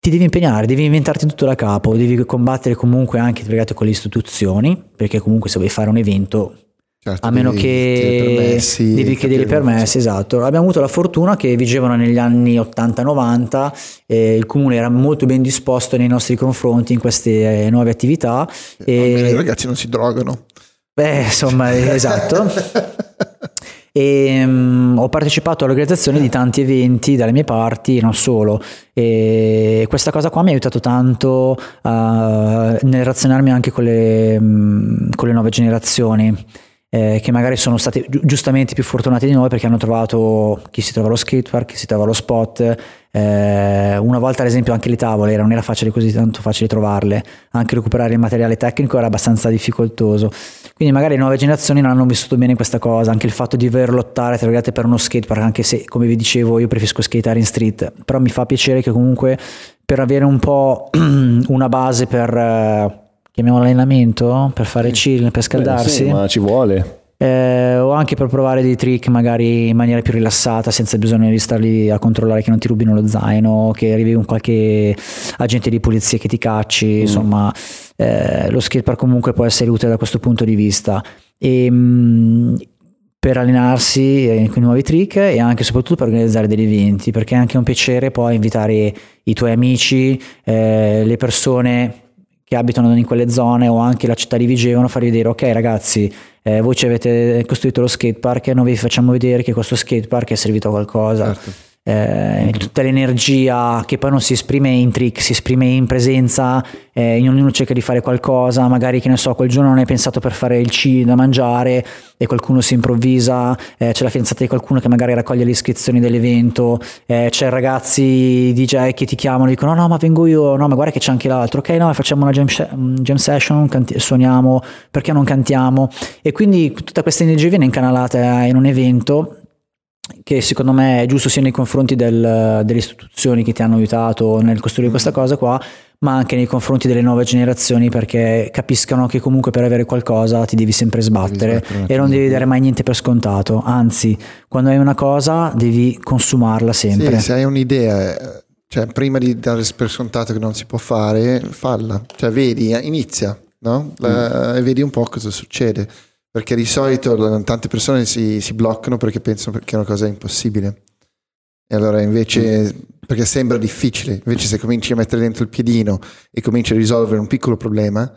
ti devi impegnare, devi inventarti tutto da capo, devi combattere comunque anche con le istituzioni, perché comunque se vuoi fare un evento Certo, a meno che permessi, devi chiedere i permessi, esatto. Abbiamo avuto la fortuna che vigevano negli anni 80-90 e il comune era molto ben disposto nei nostri confronti in queste eh, nuove attività. E... I ragazzi non si drogano. Beh, insomma, esatto. e um, ho partecipato all'organizzazione di tanti eventi dalle mie parti e non solo e questa cosa qua mi ha aiutato tanto uh, nel razionarmi anche con le, um, con le nuove generazioni eh, che magari sono stati gi- giustamente più fortunati di noi perché hanno trovato chi si trova allo skatepark, chi si trova allo spot. Eh, una volta ad esempio anche le tavole non era facile così tanto facile trovarle, anche recuperare il materiale tecnico era abbastanza difficoltoso. Quindi magari le nuove generazioni non hanno vissuto bene questa cosa, anche il fatto di dover lottare tra virgolette per uno skatepark, anche se come vi dicevo io preferisco skateare in street, però mi fa piacere che comunque per avere un po' una base per eh, chiamiamolo allenamento per fare chill, per scaldarsi. Beh, sì, ma ci vuole. Eh, o anche per provare dei trick magari in maniera più rilassata senza bisogno di star lì a controllare che non ti rubino lo zaino che arrivi con qualche agente di polizia che ti cacci mm. insomma eh, lo skatepark comunque può essere utile da questo punto di vista e, mh, mm, per allenarsi eh, con i nuovi trick e anche e soprattutto per organizzare degli eventi perché è anche un piacere poi invitare i tuoi amici eh, le persone che abitano in quelle zone o anche la città di Vigevano far vedere ok ragazzi eh, voi ci avete costruito lo skatepark e noi vi facciamo vedere che questo skatepark è servito a qualcosa certo eh, tutta l'energia che poi non si esprime in trick, si esprime in presenza, eh, ognuno cerca di fare qualcosa, magari che ne so, quel giorno non hai pensato per fare il C da mangiare e qualcuno si improvvisa, eh, c'è la fidanzata di qualcuno che magari raccoglie le iscrizioni dell'evento, eh, c'è ragazzi DJ che ti chiamano e dicono no no ma vengo io, no ma guarda che c'è anche l'altro, ok no facciamo una jam, jam session, canti- suoniamo, perché non cantiamo? E quindi tutta questa energia viene incanalata in un evento che secondo me è giusto sia nei confronti del, delle istituzioni che ti hanno aiutato nel costruire mm. questa cosa qua, ma anche nei confronti delle nuove generazioni perché capiscano che comunque per avere qualcosa ti devi sempre sbattere, devi sbattere e non devi dare mai niente per scontato, anzi quando hai una cosa devi consumarla sempre. Sì, se hai un'idea, cioè prima di dare per scontato che non si può fare, falla, cioè vedi, inizia, no? La, mm. e vedi un po' cosa succede perché di solito tante persone si, si, bloccano perché pensano che è una cosa impossibile. E allora invece, perché sembra difficile, invece se cominci a mettere dentro il piedino e cominci a risolvere un piccolo problema,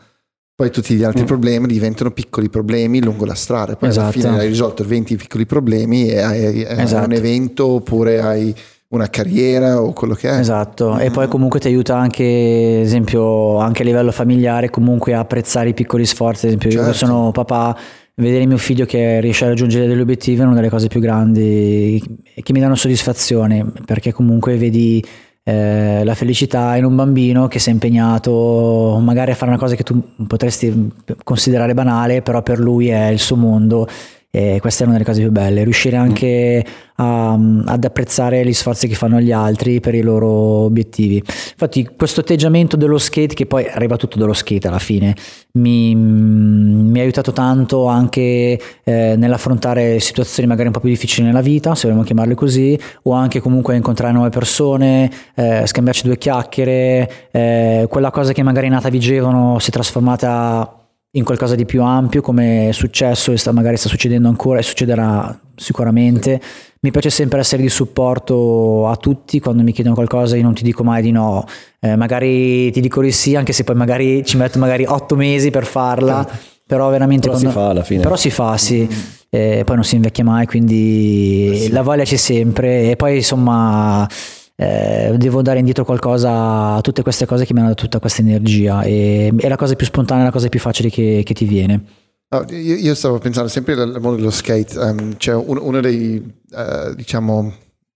poi tutti gli altri mm. problemi diventano piccoli problemi lungo la strada. Poi esatto. alla fine hai risolto 20 piccoli problemi e hai, hai esatto. un evento oppure hai una carriera o quello che è. Esatto, e poi comunque ti aiuta anche, esempio, anche a livello familiare, comunque a apprezzare i piccoli sforzi. Ad esempio, certo. io sono papà vedere mio figlio che riesce a raggiungere degli obiettivi è una delle cose più grandi che mi danno soddisfazione perché comunque vedi eh, la felicità in un bambino che si è impegnato magari a fare una cosa che tu potresti considerare banale però per lui è il suo mondo e questa è una delle cose più belle, riuscire anche a, ad apprezzare gli sforzi che fanno gli altri per i loro obiettivi. Infatti questo atteggiamento dello skate, che poi arriva tutto dallo skate alla fine, mi, mi ha aiutato tanto anche eh, nell'affrontare situazioni magari un po' più difficili nella vita, se vogliamo chiamarle così, o anche comunque incontrare nuove persone, eh, scambiarci due chiacchiere, eh, quella cosa che magari nata Vigevano si è trasformata in qualcosa di più ampio come è successo e sta, magari sta succedendo ancora e succederà sicuramente. Mi piace sempre essere di supporto a tutti, quando mi chiedono qualcosa io non ti dico mai di no, eh, magari ti dico di sì anche se poi magari ci metto magari otto mesi per farla, certo. però veramente... Però quando... si fa alla fine. Però si fa, sì. Mm-hmm. Eh, poi non si invecchia mai, quindi eh sì. la voglia c'è sempre e poi insomma eh, devo dare indietro qualcosa a tutte queste cose che mi hanno dato tutta questa energia e è la cosa più spontanea, la cosa più facile che, che ti viene. Oh, io, io, stavo pensando sempre al mondo dello skate, um, c'è un, uno dei uh, diciamo,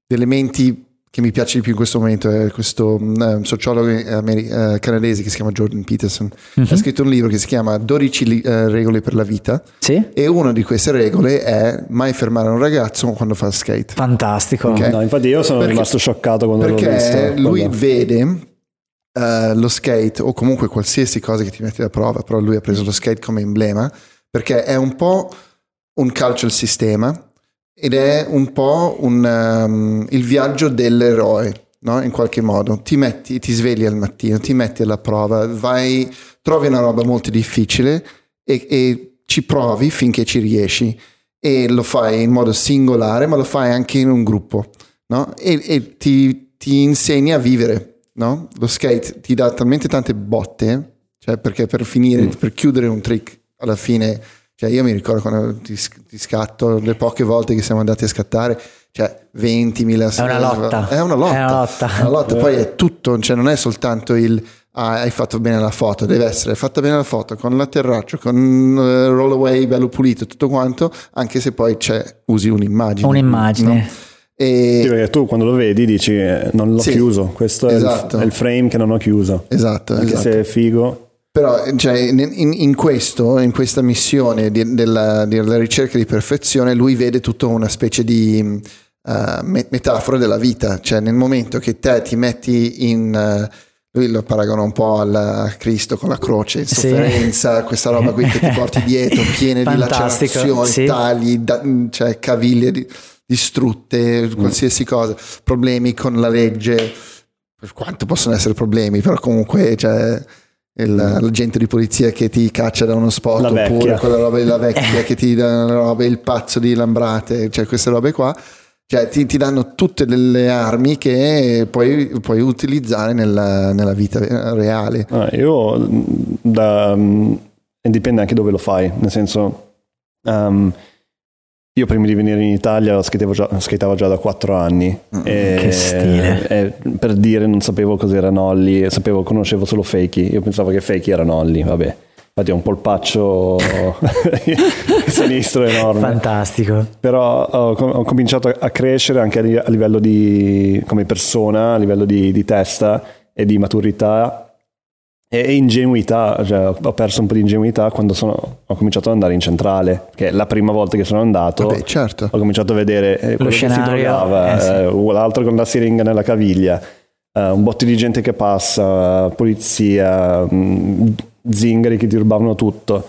elementi che mi piace di più in questo momento è questo um, sociologo ameri- uh, canadese che si chiama Jordan Peterson. Mm-hmm. Ha scritto un libro che si chiama 12 li- uh, regole per la vita. Sì? E una di queste regole è mai fermare un ragazzo quando fa skate. Fantastico. Okay? No, infatti io sono perché, rimasto scioccato quando l'ho visto. Perché lui quando... vede uh, lo skate o comunque qualsiasi cosa che ti metti alla prova, però lui ha preso lo skate come emblema perché è un po' un calcio al sistema ed è un po' un, um, il viaggio dell'eroe. No? In qualche modo ti metti, ti svegli al mattino, ti metti alla prova, vai, trovi una roba molto difficile e, e ci provi finché ci riesci e lo fai in modo singolare, ma lo fai anche in un gruppo, no? E, e ti, ti, insegni a vivere, no? Lo skate ti dà talmente tante botte, cioè perché per finire, mm. per chiudere un trick, alla fine, cioè io mi ricordo quando ti, ti scatto, le poche volte che siamo andati a scattare, cioè 20.000 è una lotta è una lotta, è una lotta. Una lotta. poi è tutto cioè non è soltanto il ah, hai fatto bene la foto, deve essere fatta bene la foto con l'atterraggio, con uh, rollaway bello pulito, tutto quanto, anche se poi c'è, usi un'immagine. Un'immagine. No? E... Sì, perché tu quando lo vedi dici eh, non l'ho sì, chiuso, questo esatto. è, il, è, il, frame che non ho chiuso. Esatto. Anche esatto. se è figo. Però cioè, in, in, questo, in questa missione di, della, della, ricerca di perfezione, lui vede tutta una specie di uh, metafora della vita, cioè nel momento che te ti metti in... Uh, lui lo paragona un po' al, Cristo con la croce, in sofferenza, sì. questa roba qui che ti porti dietro, piene di lacerazioni, sì. tagli, da, cioè caviglie di, distrutte, mm. qualsiasi cosa, problemi con la legge, per quanto possono essere problemi, però comunque cioè, mm. l'agente di polizia che ti caccia da uno spot, la oppure quella roba della vecchia che ti dà roba, il pazzo di Lambrate, cioè queste robe qua cioè ti, ti, danno tutte delle armi che puoi, puoi utilizzare nella, nella, vita reale. Ah, io da, dipende anche dove lo fai, nel senso um, io prima di venire in Italia skateavo già, skateavo già da 4 anni. Mm, che stile. E per dire non sapevo cos'era Nolly, sapevo, conoscevo solo Fakey, io pensavo che Fakey era Nolly, vabbè. Infatti è un polpaccio sinistro enorme. Fantastico. Però ho, ho, cominciato a crescere anche a livello di, come persona, a livello di, di testa e di maturità e ingenuità, cioè ho perso un po' di ingenuità quando sono, ho cominciato ad andare in centrale, che è la prima volta che sono andato, Vabbè, certo. ho cominciato a vedere eh, quello Lo che si trovava, eh, sì. eh, l'altro con la siringa nella caviglia, eh, un botto di gente che passa, polizia, mh, mm, zingari che ti rubavano tutto.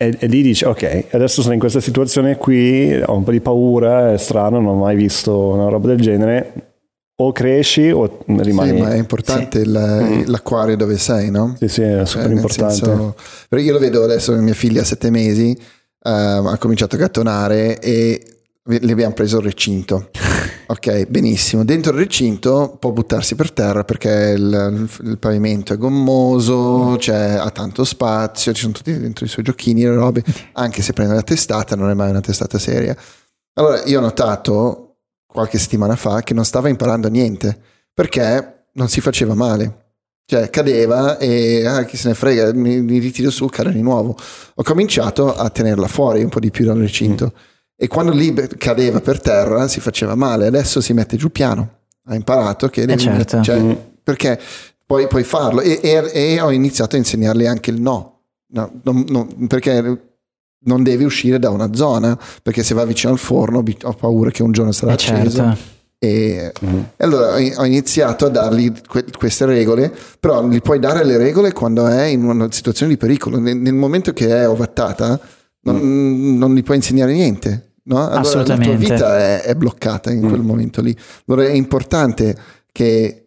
E, e, lì dici, ok, adesso sono in questa situazione qui, ho un po' di paura, è strano, non ho mai visto una roba del genere. O cresci o rimani... Sì, ma è importante sì. il, mm. l'acquario dove sei, no? Sì, sì, è super cioè, importante. Senso, io lo vedo adesso, mia figlia ha sette mesi, uh, ha cominciato a gattonare e le abbiamo preso il recinto. Ok, benissimo. Dentro il recinto può buttarsi per terra perché il, il pavimento è gommoso, cioè, ha tanto spazio, ci sono tutti dentro i suoi giochini e robe, anche se prende la testata, non è mai una testata seria. Allora, io ho notato qualche settimana fa che non stava imparando niente perché non si faceva male. Cioè, cadeva e ah, chi se ne frega, mi, mi ritiro su, cade di nuovo. Ho cominciato a tenerla fuori un po' di più dal recinto. Mm e quando lì cadeva per terra si faceva male, adesso si mette giù piano, ha imparato che eh devi, certo. cioè, mm. perché poi puoi farlo e, e, e, ho iniziato a insegnargli anche il no, no, no, no perché non devi uscire da una zona, perché se va vicino al forno ho paura che un giorno sarà eh acceso. Certo. E, mm. allora ho iniziato a dargli que- queste regole, però gli puoi dare le regole quando è in una situazione di pericolo. Nel, nel momento che è ovattata, non, mm. non gli puoi insegnare niente no? allora Assolutamente. la tua vita è, è bloccata in quel mm. momento lì. Allora è importante che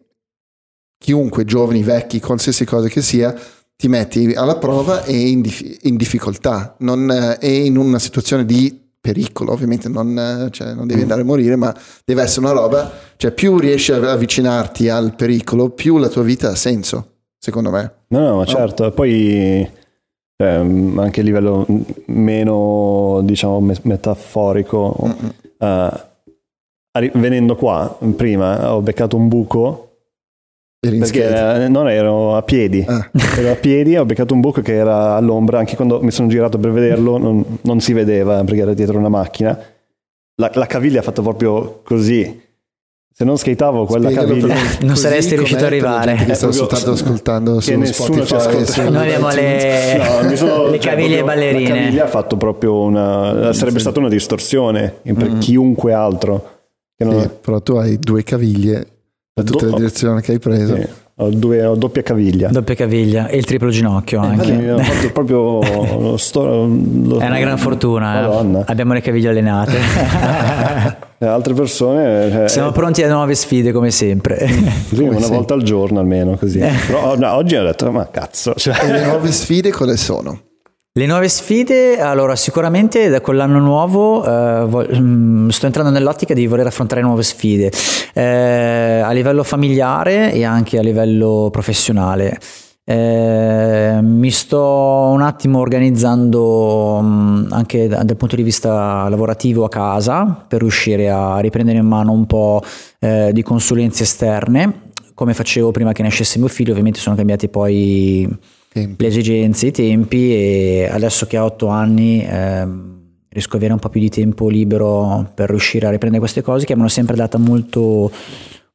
chiunque, giovani, vecchi, qualsiasi cosa che sia, ti metti alla prova e in, dif- in difficoltà, non, e in una situazione di pericolo, ovviamente non, cioè, non, devi mm. andare a morire, ma deve essere una roba, cioè più riesci ad avvicinarti al pericolo, più la tua vita ha senso, secondo me. No, no, ma certo, poi cioè, anche a livello meno diciamo metaforico uh, venendo qua prima ho beccato un buco perché non ero a piedi. Ah. ero a piedi ho beccato un buco che era all'ombra anche quando mi sono girato per vederlo non, non si vedeva perché era dietro una macchina. La, la caviglia ha fatto proprio così. Se non skateavo quella caviglia non saresti riuscito ad arrivare. che sta soltanto ascoltando su Spotify noi abbiamo le, no, sono, le cioè, caviglie ballerine la caviglia ha fatto proprio una sarebbe sì. stata una distorsione per mm. chiunque altro sì, però tu hai due caviglie da tutte le direzioni che hai preso sì. Ho, due, ho doppia caviglia. Doppia caviglia e il triplo ginocchio anche. Infatti mi ho fatto proprio lo sto- lo- È una gran fortuna. eh. Madonna. Abbiamo le caviglie allenate. E altre persone eh, Siamo pronti a nuove sfide come sempre. sì, una sempre. volta al giorno almeno così. Eh. Però no, oggi ho detto ma cazzo, cioè, E le nuove sfide quali sono? Le nuove sfide, allora sicuramente da quell'anno nuovo eh, vo- mm, sto entrando nell'ottica di voler affrontare nuove sfide eh, a livello familiare e anche a livello professionale. Eh, mi sto un attimo organizzando mm, anche da- dal punto di vista lavorativo a casa per riuscire a riprendere in mano un po' eh, di consulenze esterne come facevo prima che nascesse mio figlio ovviamente sono cambiati poi Tempi. le esigenze, i tempi e adesso che ha otto anni ehm, riesco ad avere un po' più di tempo libero per riuscire a riprendere queste cose che mi hanno sempre dato molto,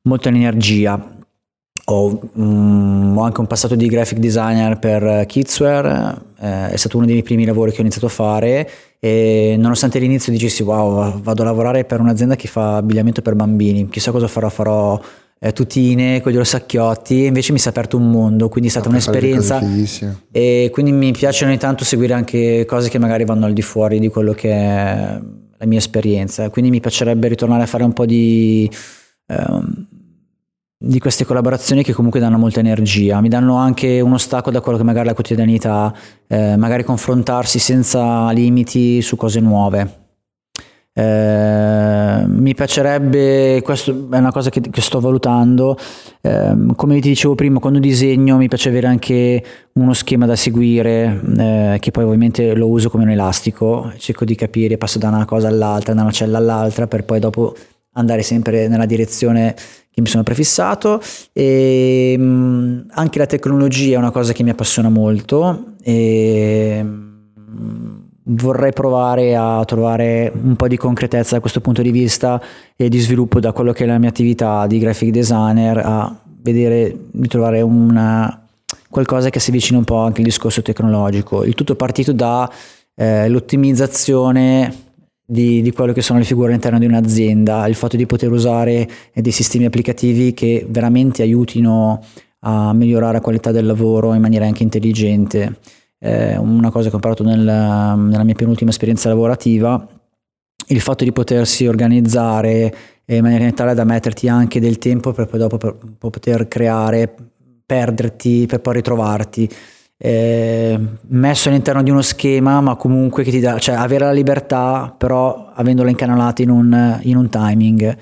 molto energia. Ho, mm, ho anche un passato di graphic designer per Kidswear, eh, è stato uno dei miei primi lavori che ho iniziato a fare e nonostante all'inizio dicessi wow vado a lavorare per un'azienda che fa abbigliamento per bambini, chissà cosa farò, farò eh, tutine con gli orsacchiotti, e invece mi si è aperto un mondo, quindi è stata cose un'esperienza e quindi mi piace ogni tanto seguire anche cose che magari vanno al di fuori di quello che è la mia esperienza. Quindi mi piacerebbe ritornare a fare un po' di, ehm, di queste collaborazioni che comunque danno molta energia, mi danno anche uno stacco da quello che magari la quotidianità, eh, magari confrontarsi senza limiti su cose nuove. Eh, mi piacerebbe, questo è una cosa che, che sto valutando, ehm, come ti dicevo prima, quando disegno mi piace avere anche uno schema da seguire, eh, che poi ovviamente lo uso come un elastico, cerco di capire, passo da una cosa all'altra, da una cella all'altra, per poi dopo andare sempre nella direzione che mi sono prefissato. E, mh, anche la tecnologia è una cosa che mi appassiona molto. E, mh, vorrei provare a trovare un po' di concretezza da questo punto di vista e di sviluppo da quello che è la mia attività di graphic designer a vedere di trovare una, qualcosa che si avvicina un po' anche al discorso tecnologico. Il tutto è partito da eh, di, di quello che sono le figure all'interno di un'azienda, il fatto di poter usare eh, dei sistemi applicativi che veramente aiutino a migliorare la qualità del lavoro in maniera anche intelligente. Eh, una cosa che ho imparato nella, nella mia penultima esperienza lavorativa, il fatto di potersi organizzare in maniera tale da metterti anche del tempo per poi dopo per, per poter creare, perderti, per poi ritrovarti. Eh, messo all'interno di uno schema, ma comunque che ti dà, cioè avere la libertà, però avendola incanalata in un, in un timing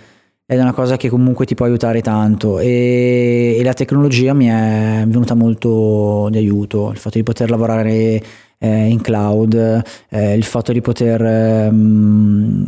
ed è una cosa che comunque ti può aiutare tanto e, e la tecnologia mi è venuta molto di aiuto, il fatto di poter lavorare eh, in cloud, eh, il fatto di poter ehm,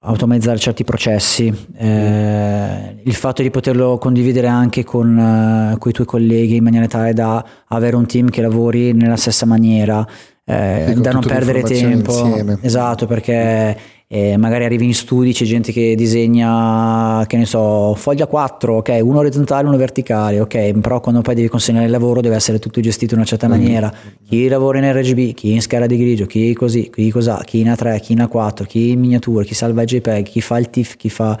automatizzare certi processi, eh, il fatto di poterlo condividere anche con, eh, con i tuoi colleghi in maniera tale da avere un team che lavori nella stessa maniera, eh, da non perdere tempo. insieme. Esatto, perché eh, magari arrivi in studi, c'è gente che disegna, che ne so, foglia 4, ok, uno orizzontale, uno verticale, ok, però quando poi devi consegnare il lavoro deve essere tutto gestito in una certa maniera. Chi lavora in RGB, chi in scala di grigio, chi così, chi cos'ha, chi in A3, chi in A4, chi in miniatura, chi salva il JPEG, chi fa il TIFF, chi fa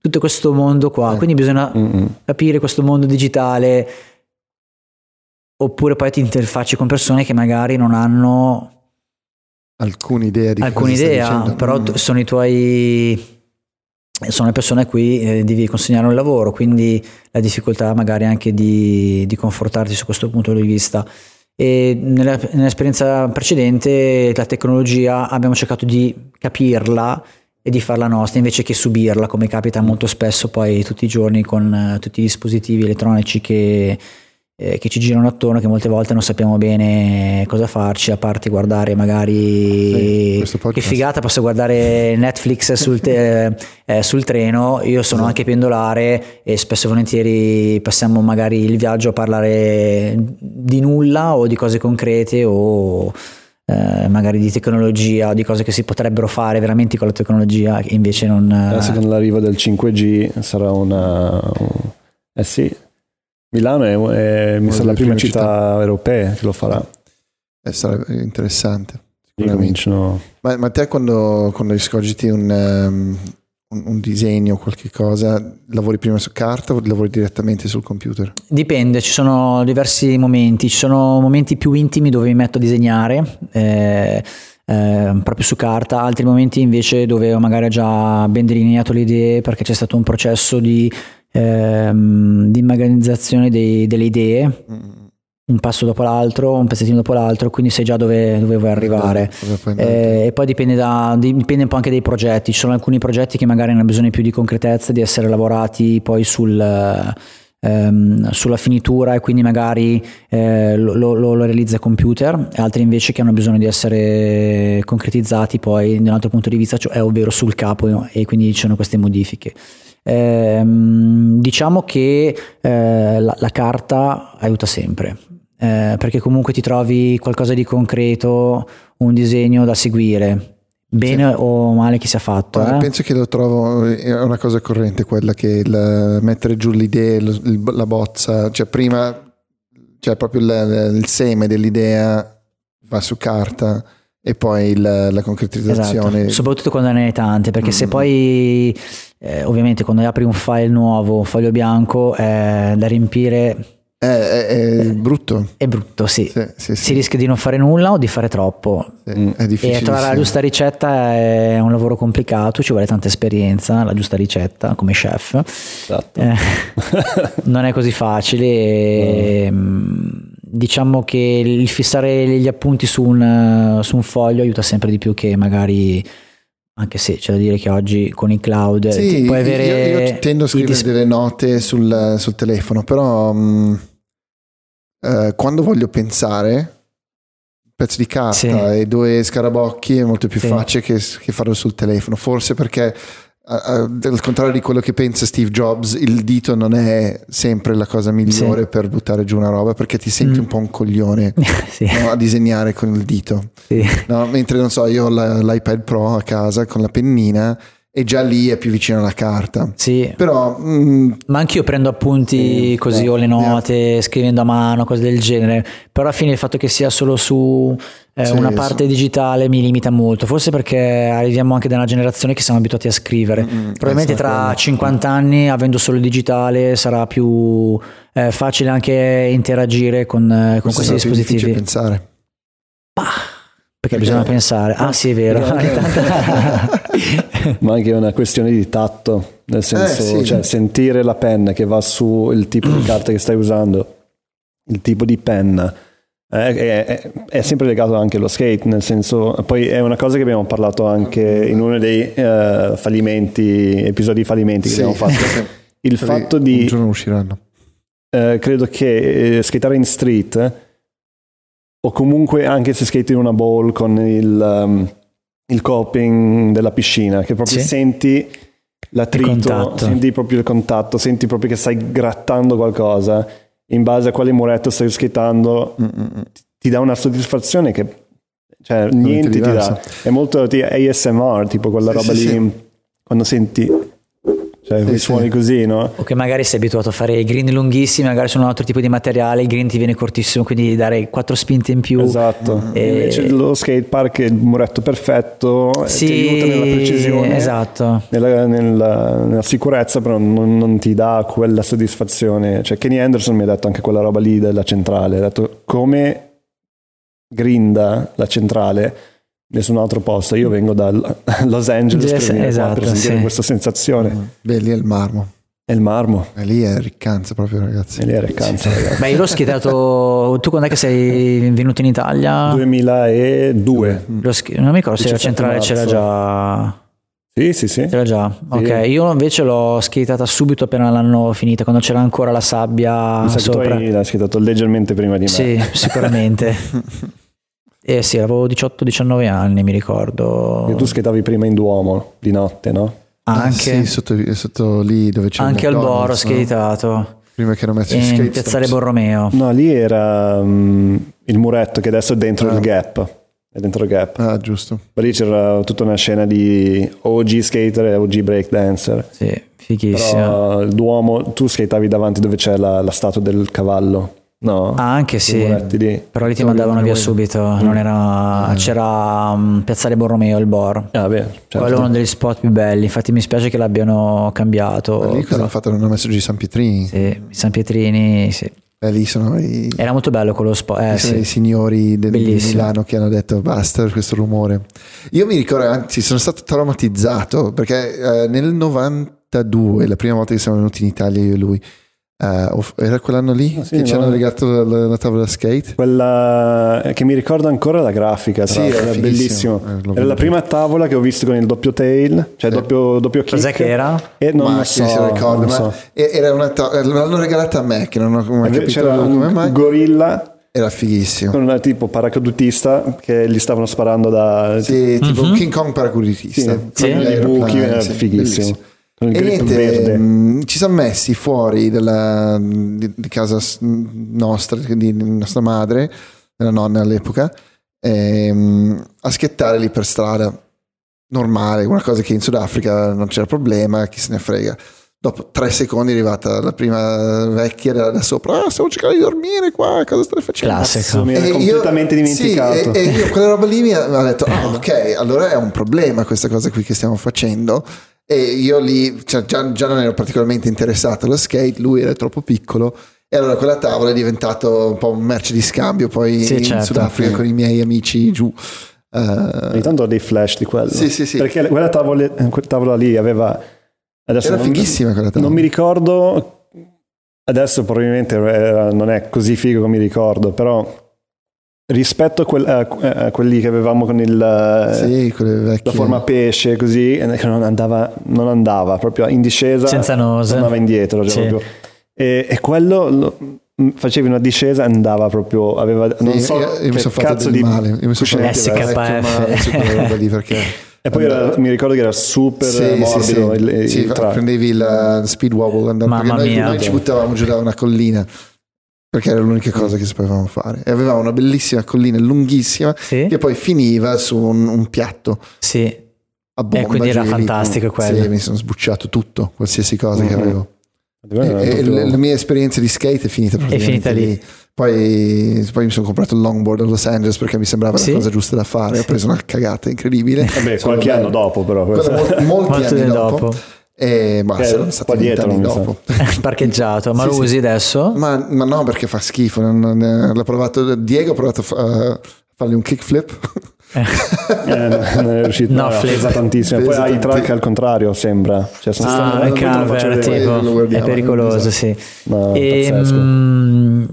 tutto questo mondo qua. Quindi bisogna Mm-mm. capire questo mondo digitale oppure poi ti interfacci con persone che magari non hanno Alcune idee di stai idee, dicendo. però Mm. sono i tuoi sono le persone a cui eh, devi consegnare un lavoro, quindi la difficoltà magari anche di, di confortarti su questo punto di vista. E nella, nell'esperienza precedente la tecnologia abbiamo cercato di capirla e di farla nostra invece che subirla, come capita molto spesso poi tutti i giorni con eh, tutti i dispositivi elettronici che, eh, che ci girano attorno, che molte volte non sappiamo bene cosa farci, a parte guardare Sì, magari questo che figata, posso guardare Netflix sul, te- eh, sul treno, io sono Esatto. anche pendolare e spesso e volentieri passiamo magari il viaggio a parlare di nulla o di cose concrete o eh, magari di tecnologia o di cose che si potrebbero fare veramente con la tecnologia invece non... Adesso con l'arrivo del 5G sarà una... Eh sì, Milano è, è- mi la prima prime città europea che lo farà. Eh, sarebbe interessante. Cominciano... Ma, ma te quando, quando escogiti un, ehm, un, un disegno, qualche cosa, lavori prima su carta o lavori direttamente sul computer? Dipende, ci sono diversi momenti, ci sono momenti più intimi dove mi metto a disegnare. Eh, eh, proprio su carta, altri momenti invece dove ho magari già ben delineato le idee perché c'è stato un processo di, ehm, di immagazzazione dei, delle idee. Mm un passo dopo l'altro, un pezzettino dopo l'altro, quindi sai già dove, dove vuoi arrivare. Eh, e poi dipende, da, dipende, un po' anche dai progetti. Ci sono alcuni progetti che magari hanno bisogno più di concretezza, di essere lavorati poi sul, ehm, sulla finitura e quindi magari eh, lo, lo, lo, realizza a computer, altri invece che hanno bisogno di essere concretizzati poi da un altro punto di vista, cioè, ovvero sul capo e quindi ci sono queste modifiche. Eh, diciamo che eh, la, la carta aiuta sempre eh, perché comunque ti trovi qualcosa di concreto, un disegno da seguire. Bene sì. o male che sia fatto. Eh? Eh? Penso che lo trovo, è una cosa corrente quella che il, mettere giù l'idea, la bozza, cioè prima cioè proprio il, il seme dell'idea va su carta e poi la, la concretizzazione. Esatto. Soprattutto quando ne hai tante, perché mm. se poi eh, ovviamente quando apri un file nuovo, un foglio bianco, è da riempire è, è, è brutto. È brutto, sì. Sì, sì, Si rischia di non fare nulla o di fare troppo. è difficile. E trovare la giusta ricetta è un lavoro complicato, ci vuole tanta esperienza, la giusta ricetta come chef. Esatto. Eh, non è così facile. E, mm. Diciamo che il fissare gli appunti su un, su un foglio aiuta sempre di più che magari anche se c'è da dire che oggi con i cloud sì, puoi avere io, io tendo a scrivere dis- delle note sul, sul telefono però mh, eh, quando voglio pensare pezzo di carta sì. e due scarabocchi è molto più sì. facile che, che farlo sul telefono forse perché al contrario di quello che pensa Steve Jobs, il dito non è sempre la cosa migliore sì. per buttare giù una roba perché ti senti mm. un po' un coglione sì. no, a disegnare con il dito. Sì. No, mentre non so, io ho l'iPad Pro a casa con la pennina e già lì è più vicino alla carta. Sì. Però, mm, Ma anch'io prendo appunti così eh, o le note, scrivendo a mano, cose del genere. Però alla fine il fatto che sia solo su eh, sì, una parte sì. digitale mi limita molto, forse perché arriviamo anche da una generazione che siamo abituati a scrivere. Mm-hmm, Probabilmente tra quello. 50 anni, avendo solo il digitale, sarà più eh, facile anche interagire con, eh, con questi dispositivi. È difficile pensare. Bah, perché, perché bisogna pensare, ah sì è vero, ma anche una questione di tatto, nel senso, eh, sì. cioè, sentire la penna che va su il tipo di carta che stai usando, il tipo di penna è, è, è, sempre legato anche allo skate, nel senso, poi è una cosa che abbiamo parlato anche in uno dei uh, fallimenti, episodi fallimenti che sì. abbiamo fatto. Il Quelli fatto di... Un giorno usciranno. Uh, credo che uh, skateare in street, o comunque anche se skate in una ball con il, um, il coping della piscina, che proprio sì. senti l'attrito, senti proprio il contatto, senti proprio che stai grattando qualcosa in base a quale muretto stai schettando, Mm-mm. ti dà una soddisfazione che cioè, niente ti dà. È molto ASMR, tipo quella sì, roba sì, lì, sì. quando senti cioè, sì, suoni sì. così, no? O che magari sei abituato a fare i green lunghissimi, magari su un altro tipo di materiale, il green ti viene cortissimo, quindi dare quattro spinte in più. Esatto. E... Invece lo skate park è il muretto perfetto, sì, ti aiuta nella precisione, esatto. nella, nella, nella sicurezza, però non, non, ti dà quella soddisfazione. Cioè, Kenny Anderson mi ha detto anche quella roba lì della centrale, ha detto come grinda la centrale nessun altro posto. Io vengo da Los Angeles yes, per, esatto, per sentire sì. questa sensazione. Mm. Beh, lì è il marmo. È il marmo. E lì è riccanza proprio, ragazzi. E lì è riccanza, sì. Beh, io l'ho schierato. Tu quando è che sei venuto in Italia? 2002. Lo sch- non mi ricordo se la centrale c'era già. Sì, sì, sì. C'era già. Sì. Ok, io invece l'ho schietata subito appena l'hanno finita, quando c'era ancora la sabbia Mi sopra. Tu l'hai schietato leggermente prima di me. Sì, sicuramente. Eh sì, avevo 18-19 anni, mi ricordo. E tu schedavi prima in Duomo di notte, no? Anche. Ah, sì, sotto, sotto, lì dove c'è Anche al Boro ho skateato. Prima che non messo in skate Piazzale Borromeo. No, lì era um, il muretto che adesso è dentro ah. il gap. È dentro il gap. Ah, giusto. Ma lì c'era tutta una scena di OG skater e OG breakdancer. Sì, fighissimo. Però il Duomo, tu skateavi davanti dove c'è la, la statua del cavallo No? Ah, anche sì. lì. Però lì ti mandavano via subito. Non era, c'era um, Piazzale Borromeo il Bor. Ah, beh, certo. Quello è uno degli spot più belli. Infatti mi spiace che l'abbiano cambiato. lì cosa hanno fatto? Non hanno messo giù i San Pietrini. Sì, i San Pietrini, sì. Eh, lì sono i, Era molto bello quello spot. Eh, sì. i signori del, di. Milano che hanno detto basta questo rumore. Io mi ricordo, anzi, sono stato traumatizzato perché eh, nel 92, la prima volta che siamo venuti in Italia io e lui, eh, off- era quell'anno lì Ah, sì, che ci no. hanno regalato la, la tavola da skate. Quella che mi ricorda ancora la grafica, tra Sì, era bellissimo. Eh, Era la prima tavola che ho visto con il doppio tail, cioè doppio, doppio kick. Cos'è che era? E non ma so, lo ricorda, non ma so. era una ta- l'hanno regalata a me che non ho mai capito C'era come mai. un gorilla Era fighissimo. con un tipo paracadutista che gli stavano sparando da Sì, tipo Mhm. un King Kong paracadutista. Sì, Sì. buchi, era sì, fighissimo. bellissimo. Con il E niente, verde. mh, ci siamo messi fuori della- di, di casa nostra, di, di nostra madre, della nonna all'epoca, ehm, a schettare lì per strada. Normale, una cosa che in Sudafrica non c'era problema, chi se ne frega. Dopo tre secondi è arrivata la prima vecchia da, da sopra, ah, stiamo cercando di dormire qua, cosa state facendo? Classico. Mi era E completamente io- dimenticato. Sì, e, e io quella roba lì mi ha, mi ha detto, ah, ok, allora è un problema questa cosa qui che stiamo facendo. E io lì cioè, già, già non ero particolarmente interessato allo skate, lui era troppo piccolo. E allora quella tavola è diventato un po' un merce di scambio poi Sì, in certo. Sudafrica con i miei amici giù. Eh, Ogni tanto ho dei flash di quello. Sì, sì, sì. Perché quella tavola, quella tavola lì aveva... Adesso era non- fighissima quella tavola. Non mi ricordo, adesso probabilmente era- non è così figo come mi ricordo, però rispetto a, quel, a- a quelli che avevamo con il, eh, Sì, la forma pesce così, eh, che non andava, non andava proprio in discesa, Senza nose. andava indietro. cioè Sì. proprio. E, e quello lo- facevi una discesa e andava proprio, aveva, non Sì, so io, io mi che sono fatto cazzo del di male. Io mi sono fatto SKF. parecchio male su quella roba lì perché E poi era- mi ricordo che era super Sì, sì, morbido sì. il, il Sì, track. prendevi il speed wobble andando Mamma noi, mia. noi ci buttavamo giù da una collina perché era l'unica cosa che sapevamo fare e avevamo una bellissima collina lunghissima Sì, che poi finiva su un, un piatto sì. a bomba quindi era lì. fantastico quello. sì, mi sono sbucciato tutto qualsiasi cosa che Mhm. avevo e, e proprio- le, le mie esperienze di skate è finita praticamente finita lì. Poi, poi mi sono comprato il longboard a Los Angeles perché mi sembrava Sì. la cosa giusta da fare ho preso una cagata incredibile Vabbè, qualche bello. anno dopo però. Molti Molto anni dopo, dopo. E basta, Eh, un stati po' dietro, dopo. Parcheggiato. Ma Sì, lo sì. usi adesso? Ma, ma no, perché fa schifo. non- non- l'ha provato, Diego ha provato a fa- a fargli un kickflip. Eh, non è riuscito, No, no, pesa tantissimo. Poi Pesa hai i track al contrario, sembra. Cioè, sono Ah, poi faccio cover, tipo, è pericoloso, sì. No, e, pazzesco. mm,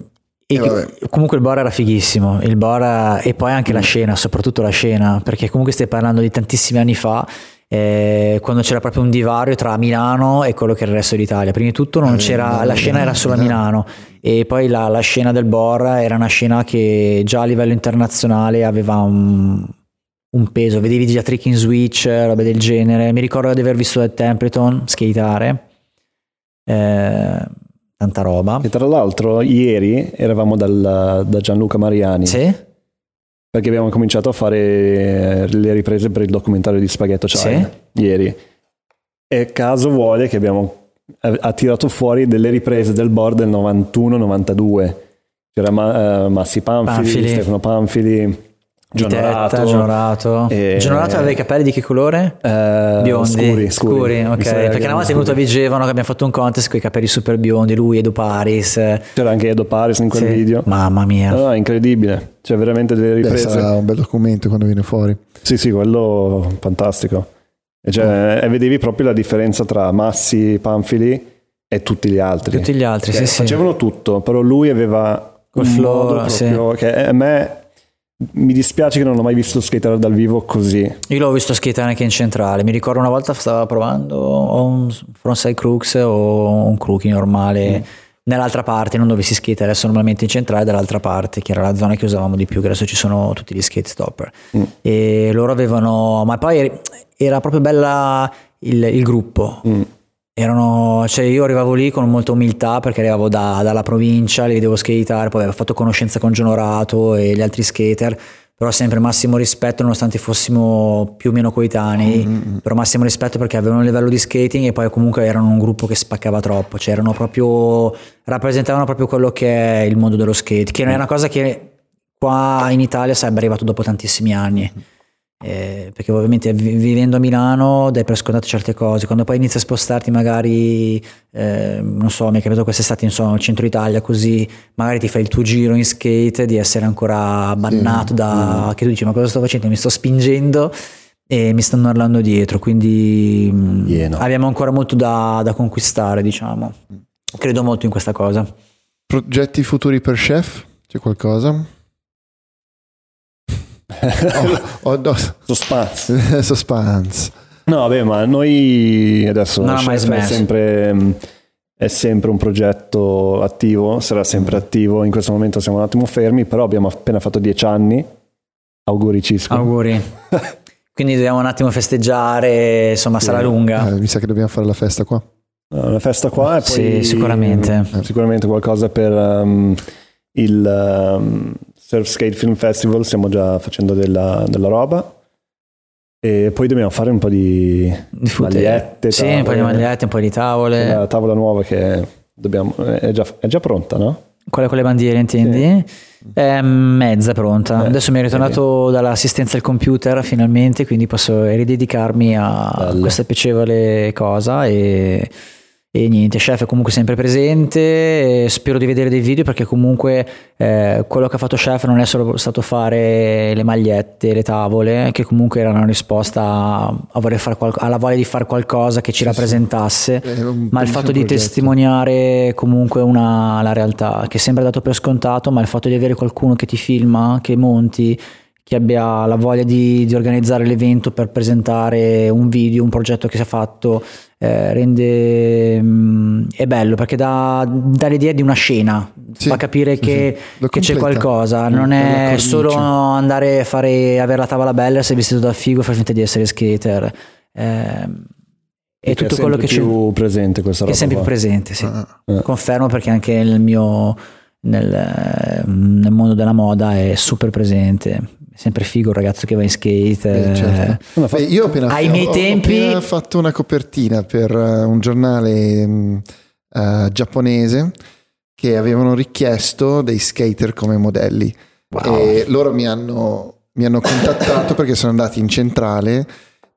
e E vabbè. comunque il Bora era fighissimo, il Bora e poi anche la scena, soprattutto la scena, perché comunque stai parlando di tantissimi anni fa, eh, quando c'era proprio un divario tra Milano e quello che era il resto d'Italia. Prima di tutto non Eh, c'era, no, la scena era solo a Milano e poi la, la scena del Bora era una scena che già a livello internazionale aveva un, un peso, vedevi già trick in switch, robe del genere. Mi ricordo di aver visto Ed Templeton skateare. Eh, tanta roba. E tra l'altro, ieri eravamo dal- da Gianluca Mariani Sì? Perché abbiamo cominciato a fare eh, le riprese per il documentario di Spaghetto Child ieri. E caso vuole che abbiamo ha ha tirato fuori delle riprese del board del 91-92. C'era Ma- eh, Massi Panfili, Panfili. Stefano Panfili, Gionorato. Gionorato. E- Gionorato aveva i capelli di che colore? Eh, Biondi, scuri, scuri. ok. Sa che Perché una volta è venuto a scuri. Vigevano che abbiamo fatto un contest con i capelli super biondi, lui, Edu Paris. C'era anche Edo Paris in quel Sì. video. Mamma mia. No, no, è incredibile. C'è veramente delle Beh, riprese. sarà un bel documento quando viene fuori. Sì, sì, quello fantastico. E, cioè, e vedevi proprio la differenza tra Massi, Panfili e tutti gli altri. Tutti gli altri, Che sì, sì. facevano tutto, però lui aveva Col flow, sì. che a me mi dispiace che non ho mai visto skater dal vivo così. Io l'ho visto skateare anche in centrale. Mi ricordo una volta stava provando o un frontside crooks o un crookie normale. Mm. Nell'altra parte, non dove si skate adesso normalmente in centrale, dall'altra parte, che era la zona che usavamo di più, che adesso ci sono tutti gli skate stopper. Mm. E loro avevano, ma poi era proprio bella il, il gruppo. Mm. Erano, cioè io arrivavo lì con molta umiltà perché arrivavo da- dalla provincia, li vedevo skateare, poi avevo fatto conoscenza con Gionorato e gli altri skater, però sempre massimo rispetto nonostante fossimo più o meno coetanei, mm-hmm. però massimo rispetto perché avevano un livello di skating e poi comunque erano un gruppo che spaccava troppo, cioè erano proprio, rappresentavano proprio quello che è il mondo dello skate, che è una cosa che qua in Italia sarebbe arrivato dopo tantissimi anni. Eh, perché ovviamente vivendo a Milano dai per scontato certe cose, quando poi inizi a spostarti magari, eh, non so, mi è capitato quest'estate insomma al centro Italia così, magari ti fai il tuo giro in skate di essere ancora bannato sì. da... Mm. che tu dici ma cosa sto facendo? Mi sto spingendo e mi stanno urlando dietro, quindi yeah, no. abbiamo ancora molto da, da conquistare diciamo, credo molto in questa cosa. Progetti futuri per Chef? C'è qualcosa? Oh, oh, no. Suspense. Suspense. No, vabbè, ma noi adesso non è sempre, è sempre un progetto attivo, sarà sempre attivo. In questo momento siamo un attimo fermi, però abbiamo appena fatto dieci anni. Auguri Cisco. Auguri. Quindi dobbiamo un attimo festeggiare, insomma, sarà lunga. Eh, mi sa che dobbiamo fare la festa qua. Una festa qua e poi sì, sicuramente. Sicuramente qualcosa per um, il um, Surf Skate Film Festival stiamo già facendo della, della roba. E poi dobbiamo fare un po' di, di magliette. Sì, tavole. un po' di magliette, un po' di tavole. La tavola nuova che dobbiamo, è, già, è già pronta, no? Quella con le bandiere, intendi? Sì. È mezza pronta. Eh, Adesso mi è ritornato dall'assistenza al computer finalmente, quindi posso ridedicarmi a Bello. questa piacevole cosa e e niente, chef è comunque sempre presente, spero di vedere dei video perché comunque eh, quello che ha fatto chef non è solo stato fare le magliette, le tavole, che comunque erano una risposta a qual- alla voglia di fare qualcosa che ci sì, rappresentasse, sì. ma il fatto di progetto. testimoniare comunque una, la realtà, che sembra dato per scontato, ma il fatto di avere qualcuno che ti filma, che monti, che abbia la voglia di, di, organizzare l'evento per presentare un video, un progetto che si è fatto, eh, rende mh, mm, è bello perché dà, dà, l'idea di una scena, sì, fa capire sì, che, sì. che c'è qualcosa, non è solo andare a fare, avere la tavola bella, essere vestito da figo e far finta di essere skater. Eh, e tutto quello che c'è più presente questa roba. È sempre più presente, sì. Ah. ah. Confermo perché anche nel mio nel, nel mondo della moda è super presente sempre figo il ragazzo che va in skate. Eh, certo. Beh, io ho appena, ai miei tempi... ho fatto una copertina per eh, un giornale uh, giapponese che avevano richiesto dei skater come modelli. Wow. E loro mi hanno, mi hanno contattato perché sono andati in centrale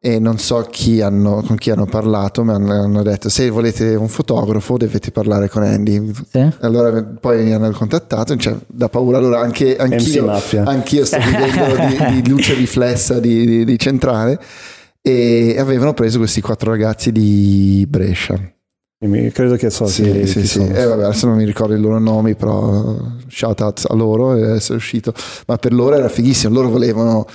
e non so chi hanno, con chi hanno parlato, ma hanno, detto se volete un fotografo dovete parlare con Andy. Sì. Allora poi mi hanno contattato, cioè, da paura allora anche, anch'io, anch'io sto vivendo di, di, luce riflessa di, di, di, centrale e avevano preso questi quattro ragazzi di Brescia. Credo che so sì, chi, sì, chi sì. Eh, vabbè, adesso non mi ricordo i loro nomi, però shout out a loro e essere uscito. Ma per loro era fighissimo, loro volevano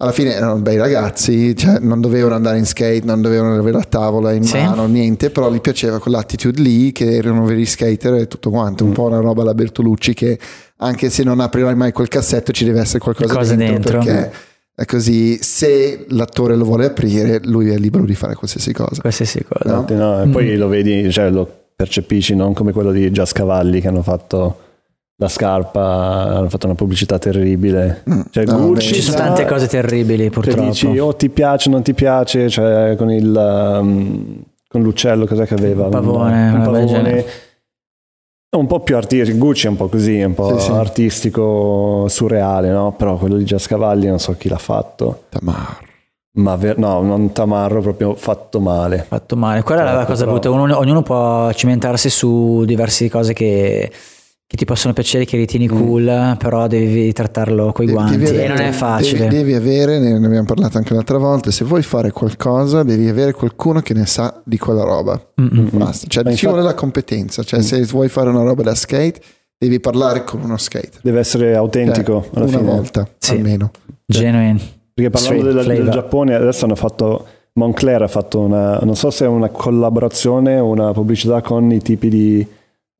alla fine erano bei ragazzi, cioè non dovevano andare in skate, non dovevano avere la tavola in sì. mano, niente, però gli piaceva quell'attitude lì, che erano veri skater e tutto quanto, un mm. po' una roba alla Bertolucci che anche se non aprirai mai quel cassetto ci deve essere qualcosa dentro, dentro, perché è così, se l'attore lo vuole aprire, lui è libero di fare qualsiasi cosa. Qualsiasi cosa. No? No, e poi mm. lo vedi, cioè lo percepisci non come quello di Just Cavalli che hanno fatto la scarpa, hanno fatto una pubblicità terribile. Mm, cioè, no, Gucci, ci sono tante cose terribili cioè, purtroppo. Cioè, dici o ti piace o non ti piace, cioè con il um, con l'uccello cos'è che aveva? Un pavone, un, un pavone. Un po' più artistico, Gucci è un po' così, un po' sì, sì. artistico, surreale, no? Però quello di Giascavalli non so chi l'ha fatto. Tamar. Ma ver- no, non tamarro, proprio fatto male. Fatto male. Quella è la cosa brutta. Ognuno può cimentarsi su diverse cose che che ti possono piacere, che ritieni mm. cool, mm. però devi trattarlo con i guanti avere, e non è facile. Devi, devi, avere, ne abbiamo parlato anche l'altra volta, se vuoi fare qualcosa devi avere qualcuno che ne sa di quella roba. Mm-hmm. Basta, cioè ci infatti... vuole la competenza, cioè mm. se vuoi fare una roba da skate devi parlare con uno skate. Deve essere autentico cioè, una fine. volta sì. almeno. Genuine. Perché parlando del, del Giappone adesso hanno fatto... Moncler ha fatto una, non so se è una collaborazione o una pubblicità con i tipi di...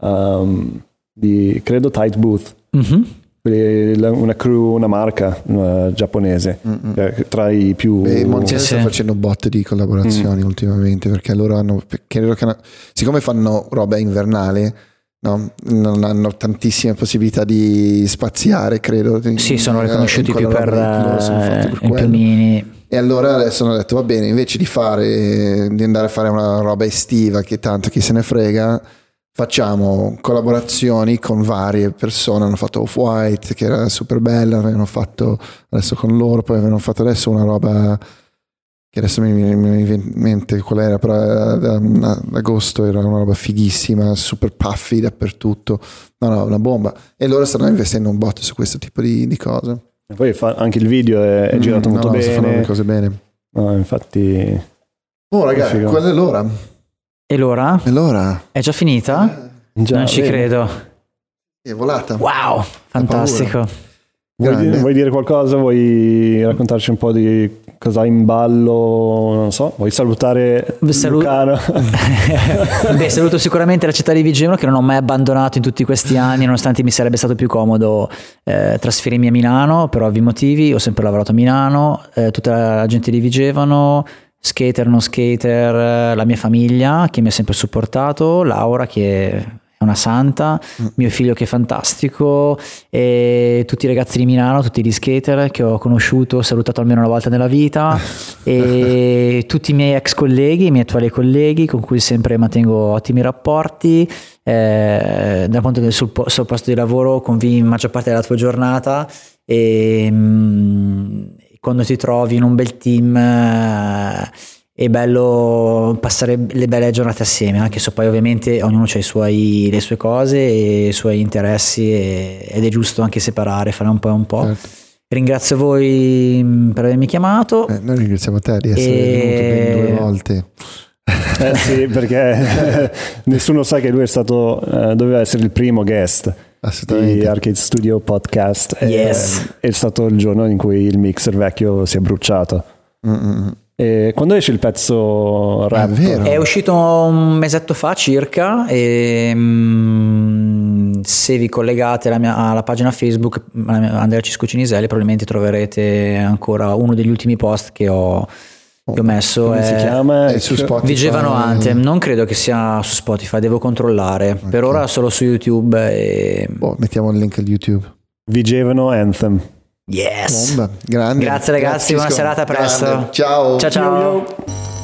Um, di credo Tight Booth. Mm-hmm. Una crew, una marca una giapponese mm-hmm. tra i più. Beh, Montiel sta facendo bot di collaborazioni mm. ultimamente perché loro hanno, credo che, siccome fanno roba invernale, no? non hanno tantissime possibilità di spaziare, credo. Sì, sono Eh, riconosciuti in più per eh, per i piumini. E allora adesso hanno detto va bene, invece di fare di andare a fare una roba estiva che tanto chi se ne frega, facciamo collaborazioni con varie persone, hanno fatto Off-White che era super bella, avevano fatto adesso con loro, poi avevano fatto adesso una roba che adesso mi viene in mente qual era, però da- ad agosto era una roba fighissima, super puffy dappertutto, no no, una bomba. E loro stanno investendo un botto su questo tipo di, di cose. E Poi fa- anche il video è, è girato Mm, molto no, no, si fanno le bene. cose bene. No, infatti, Oh ragazzi, quella è l'ora. E l'ora? E l'ora? È già finita? già, non ci vedi. credo. È volata. Wow, fantastico. Vuoi dire, vuoi dire qualcosa? Vuoi raccontarci un po' di cosa hai in ballo? Non so, vuoi salutare Salu- Lucano? Beh, saluto sicuramente la città di Vigevano che non ho mai abbandonato in tutti questi anni, nonostante mi sarebbe stato più comodo eh, trasferirmi a Milano per ovvi motivi. Ho sempre lavorato a Milano, eh, tutta la gente di Vigevano, skater, non skater, eh, la mia famiglia che mi ha sempre supportato, Laura che è una santa, mio figlio che è fantastico e tutti i ragazzi di Milano, tutti gli skater che ho conosciuto, salutato almeno una volta nella vita e tutti i miei ex colleghi, i miei attuali colleghi con cui sempre mantengo ottimi rapporti. Eh, da quanto del- sul, sul posto di lavoro convivi maggior parte della tua giornata e mm, quando ti trovi in un bel team eh, è bello passare le belle giornate assieme, anche se poi ovviamente ognuno ha i suoi, le sue cose e i suoi interessi e- ed è giusto anche separare, fare un po' e un po'. Certo. Ringrazio voi mm, per avermi chiamato. Eh, noi ringraziamo te di essere E- venuto ben due volte. Eh sì, perché nessuno sa che lui è stato, eh, doveva essere il primo guest di. Arcade Studio Podcast. Yes. È stato il giorno in cui il mixer vecchio si è bruciato. E quando esce il pezzo rap? È. È uscito un mesetto fa circa e mm, se vi collegate alla, mia- alla pagina Facebook Andrea Cisco Ciniselli probabilmente troverete ancora uno degli ultimi post che ho, che ho messo. Come si è- chiama? È su Spotify. Vigevano Anthem, non credo che sia su Spotify, devo controllare. Per ora solo su YouTube e... Boh, mettiamo il link al YouTube. Vigevano Anthem. Yes! Bomba, grande. Grazie ragazzi, buona Cisco. serata, a presto. Grande. Ciao. Ciao ciao! Yo.